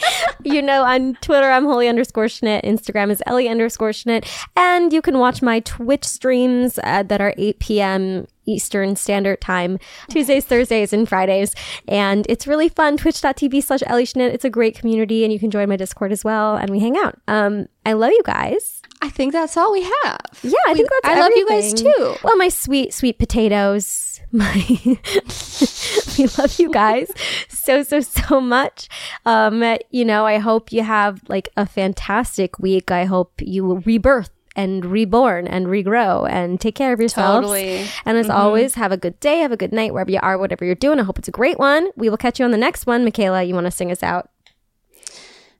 [SPEAKER 1] you know, on Twitter, I'm holy underscore Schnitt. Instagram is Ellie underscore Schnitt. And you can watch my Twitch streams uh, that are 8 p.m. Eastern Standard Time, Tuesdays, Thursdays, and Fridays. And it's really fun. Twitch.tv slash Ellie Schnitt. It's a great community, and you can join my Discord as well. And we hang out. Um, I love you guys.
[SPEAKER 2] I think that's all we have.
[SPEAKER 1] Yeah, I think that's
[SPEAKER 2] I love you guys too.
[SPEAKER 1] Well, my sweet, sweet potatoes. My we love you guys so, so, so much. Um, you know, I hope you have like a fantastic week. I hope you will rebirth and reborn and regrow and take care of yourselves.
[SPEAKER 2] Totally.
[SPEAKER 1] And as always, have a good day, have a good night wherever you are, whatever you're doing. I hope it's a great one. We will catch you on the next one. Michaela, you want to sing us out?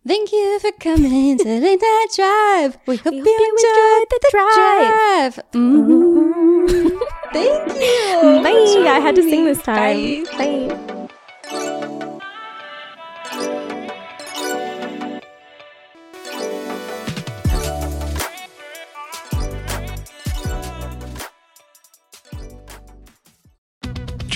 [SPEAKER 2] Thank you for coming to Late Night Drive. We hope, you,
[SPEAKER 1] enjoyed
[SPEAKER 2] enjoyed
[SPEAKER 1] the drive.
[SPEAKER 2] drive. Mhm. Thank you.
[SPEAKER 1] Bye. I had to sing this time.
[SPEAKER 2] Bye.
[SPEAKER 1] Bye.